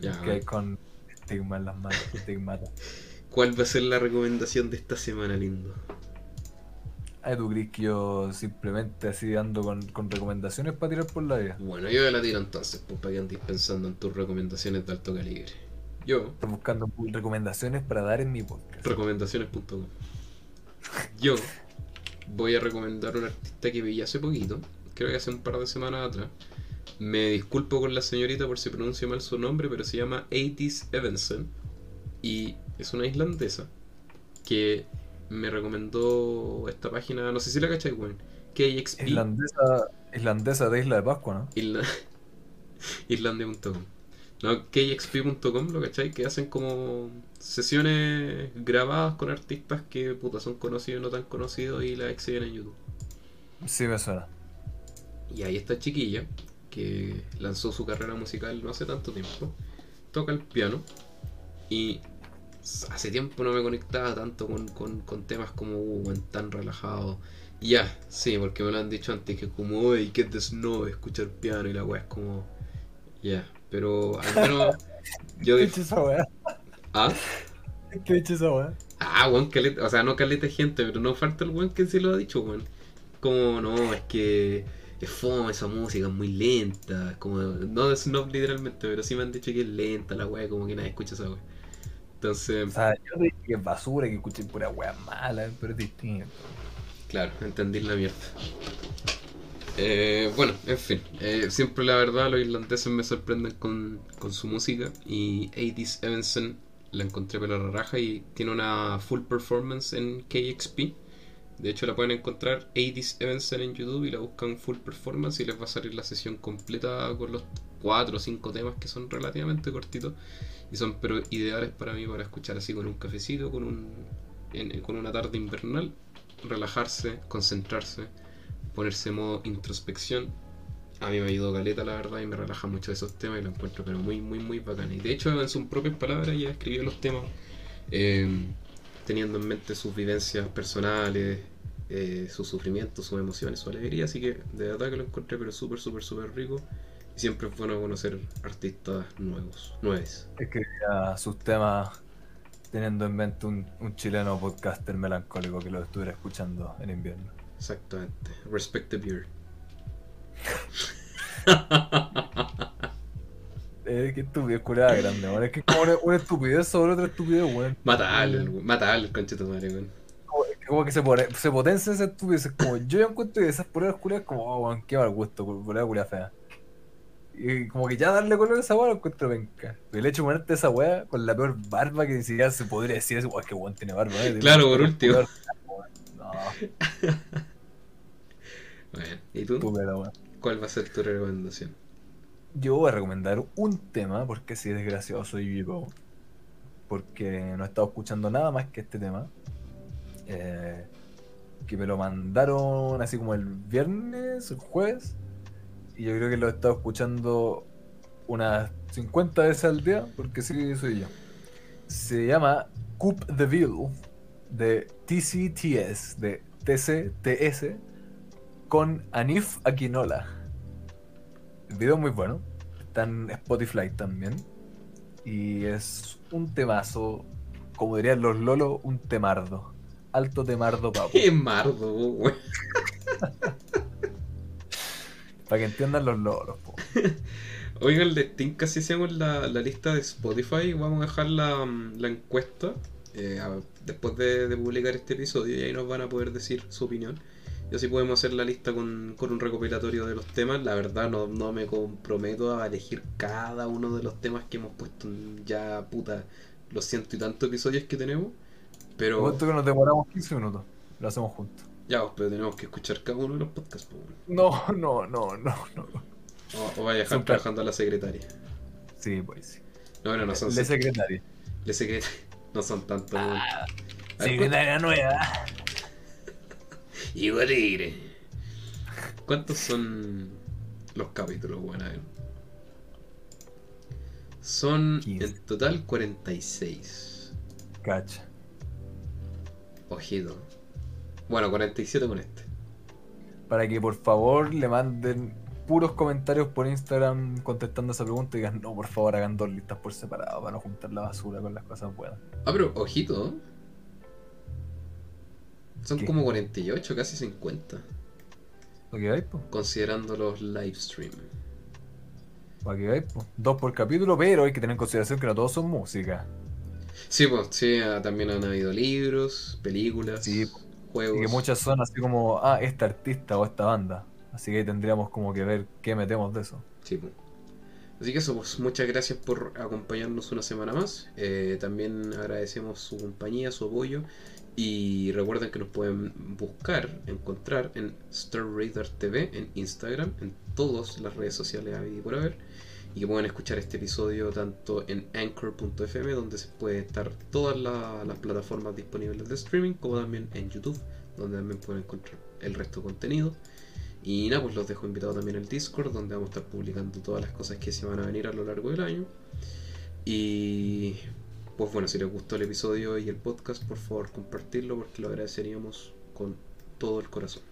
Ya, que hay con estigma en las manos. Estigmata. [laughs] ¿Cuál va a ser la recomendación de esta semana, lindo? Ay, ¿tú crees que yo simplemente así ando con, con recomendaciones para tirar por la vida? Bueno, yo la tiro entonces, pues para que andes pensando en tus recomendaciones de alto calibre. Yo, Estoy buscando recomendaciones para dar en mi podcast. recomendaciones.com. Yo voy a recomendar un artista que vi hace poquito, creo que hace un par de semanas atrás. Me disculpo con la señorita por si pronuncio mal su nombre, pero se llama 80s Evanson y es una islandesa que me recomendó esta página, no sé si la cachai, weón. KXP. Islandesa, islandesa de Isla de Pascua, ¿no? Isla... [laughs] Islandia.com. No, kxp.com, lo cachai, que hacen como sesiones grabadas con artistas que puta son conocidos no tan conocidos y las exhiben en YouTube. Sí, me suena. Y ahí esta chiquilla, que lanzó su carrera musical no hace tanto tiempo, toca el piano y hace tiempo no me conectaba tanto con, con- con temas como uh, tan relajado. Ya, sí, porque me lo han dicho antes que como, uy, que de snow escuchar piano y la weá es como, ya, pero al menos yo... ¿Qué esa weá? ¿Ah? ¿Qué dicho esa weá? Ah, weón, caleta, o sea, no caleta gente, pero no falta el weón que sí lo ha dicho, weón. Como, no, es que es fome esa música, es muy lenta, es como, no de snob literalmente, pero sí me han dicho que es lenta la weá, como que nadie escucha esa weá. O Entonces, sea, yo dije que es basura, que escuché pura weá mala, pero es distinto. claro, entendí la mierda. Eh, bueno, en fin, eh, siempre la verdad los irlandeses me sorprenden con, con su música y 80s Evanson la encontré pela raja y tiene una full performance en KXP. De hecho la pueden encontrar 80s Evanson en YouTube y la buscan full performance y les va a salir la sesión completa con los 4 o 5 temas que son relativamente cortitos y son pero ideales para mí para escuchar así con un cafecito, con un en- con una tarde invernal, relajarse, concentrarse, ponerse en modo introspección. A mí me ha ido caleta, la verdad, y me relaja mucho esos temas y lo encuentro pero muy, muy, muy bacán. Y de hecho, en sus propias palabras, ya escribió los temas eh, teniendo en mente sus vivencias personales, eh, sus sufrimientos, sus emociones, su alegría. Así que de verdad que lo encontré pero súper, súper, súper rico. Y siempre es bueno conocer artistas nuevos, nueves. Escribía sus temas Teniendo en mente un, un chileno podcaster melancólico que lo estuviera escuchando en invierno. Exactamente. Respect the beer. Eh, qué estupidez curada grande. Es que es como una, una estupidez sobre otra estupidez, weón. Matale, matale conchito madre, weón. Es como que se, pone, se potencia esa estupidez. Es como, yo ya encuentro que esas puras curadas como, oh, weón, qué mal gusto, pura curia fea. Y como que ya darle color a esa weá lo encuentro venca. El hecho de ponerte esa weá con la peor barba que ni siquiera se podría decir, es que weón tiene barba, ¿eh? Claro, por último. [laughs] Bueno, ¿y tú? ¿Cuál va a ser tu recomendación? Yo voy a recomendar un tema, porque si desgraciado soy vivo. Porque no he estado escuchando nada más que este tema. Eh, que me lo mandaron así como el viernes, el jueves. Y yo creo que lo he estado escuchando unas 50 veces al día, porque sí soy yo. Se llama Coop the Ville de TCTS, de TCTS, con Anif Aquinola. El video es muy bueno. Está en Spotify también. Y es un temazo, como dirían los lolos, un temardo. Alto temardo, papo. ¡Qué mardo, weón! [laughs] Para que entiendan los lolos, po. Oigan, de Tinka, si hacemos la, la lista de Spotify, vamos a dejar la, la encuesta eh, a- después de, de publicar este episodio y ahí nos van a poder decir su opinión. Y así podemos hacer la lista con, con un recopilatorio de los temas. La verdad, no, no me comprometo a elegir cada uno de los temas que hemos puesto en ya, puta, los ciento y tantos episodios que tenemos. Pero Cuento que nos demoramos 15 minutos. Lo hacemos juntos. ya, pues, pero tenemos que escuchar cada uno de los podcasts. pues. No, no, no, no, no. O, o vaya a dejar trabajando a la secretaria. Sí, pues sí. No, no, no son De secretaria. De secreta. No son tantos. Ah, Secretaria nueva. ¿cu- [laughs] Igual iré. ¿Cuántos son los capítulos, weón? A ver. Son 15. en total 46. Cacha. Ojito. Bueno, 47 con este. Para que por favor le manden puros comentarios por Instagram contestando esa pregunta y digan, no, por favor hagan dos listas por separado para no juntar la basura con las cosas buenas. Ah, pero ojito. Son ¿Qué? como 48, casi 50. ¿Para que veáis, po? Considerando los live stream. Para que veáis, po. Dos por capítulo, pero hay que tener en consideración que no todos son música. Sí, pues, sí, ah, también han habido libros, películas, Sí, juegos. Y que muchas son así como, ah, este artista o esta banda. Así que ahí tendríamos como que ver qué metemos de eso. Sí, po. Así que eso, pues muchas gracias por acompañarnos una semana más. Eh, también agradecemos su compañía, su apoyo. Y recuerden que nos pueden buscar, encontrar en Star Raider TV en Instagram, en todas las redes sociales y por. Y que pueden escuchar este episodio tanto en anchor.fm, donde se puede estar todas la- las plataformas disponibles de streaming, como también en YouTube, donde también pueden encontrar el resto de contenido. Y nada, pues los dejo invitados también al Discord, donde vamos a estar publicando todas las cosas que se van a venir a lo largo del año. Y pues bueno, si les gustó el episodio y el podcast, por favor compartirlo porque lo agradeceríamos con todo el corazón.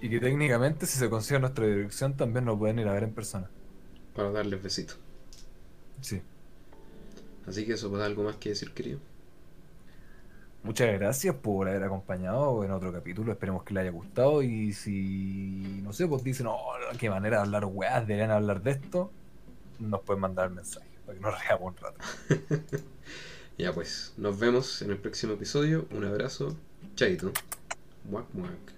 Y que técnicamente, si se consigue nuestra dirección, también nos pueden ir a ver en persona. Para darles besitos. Sí. Así que eso, pues algo más que decir, querido. Muchas gracias por haber acompañado en otro capítulo. Esperemos que les haya gustado. Y si, no sé, pues dicen, oh, qué manera de hablar weas, deberían hablar de esto, nos pueden mandar mensaje para que nos [laughs] reamos un rato. [laughs] Ya pues, nos vemos en el próximo episodio. Un abrazo. Chaito. Muac, muac.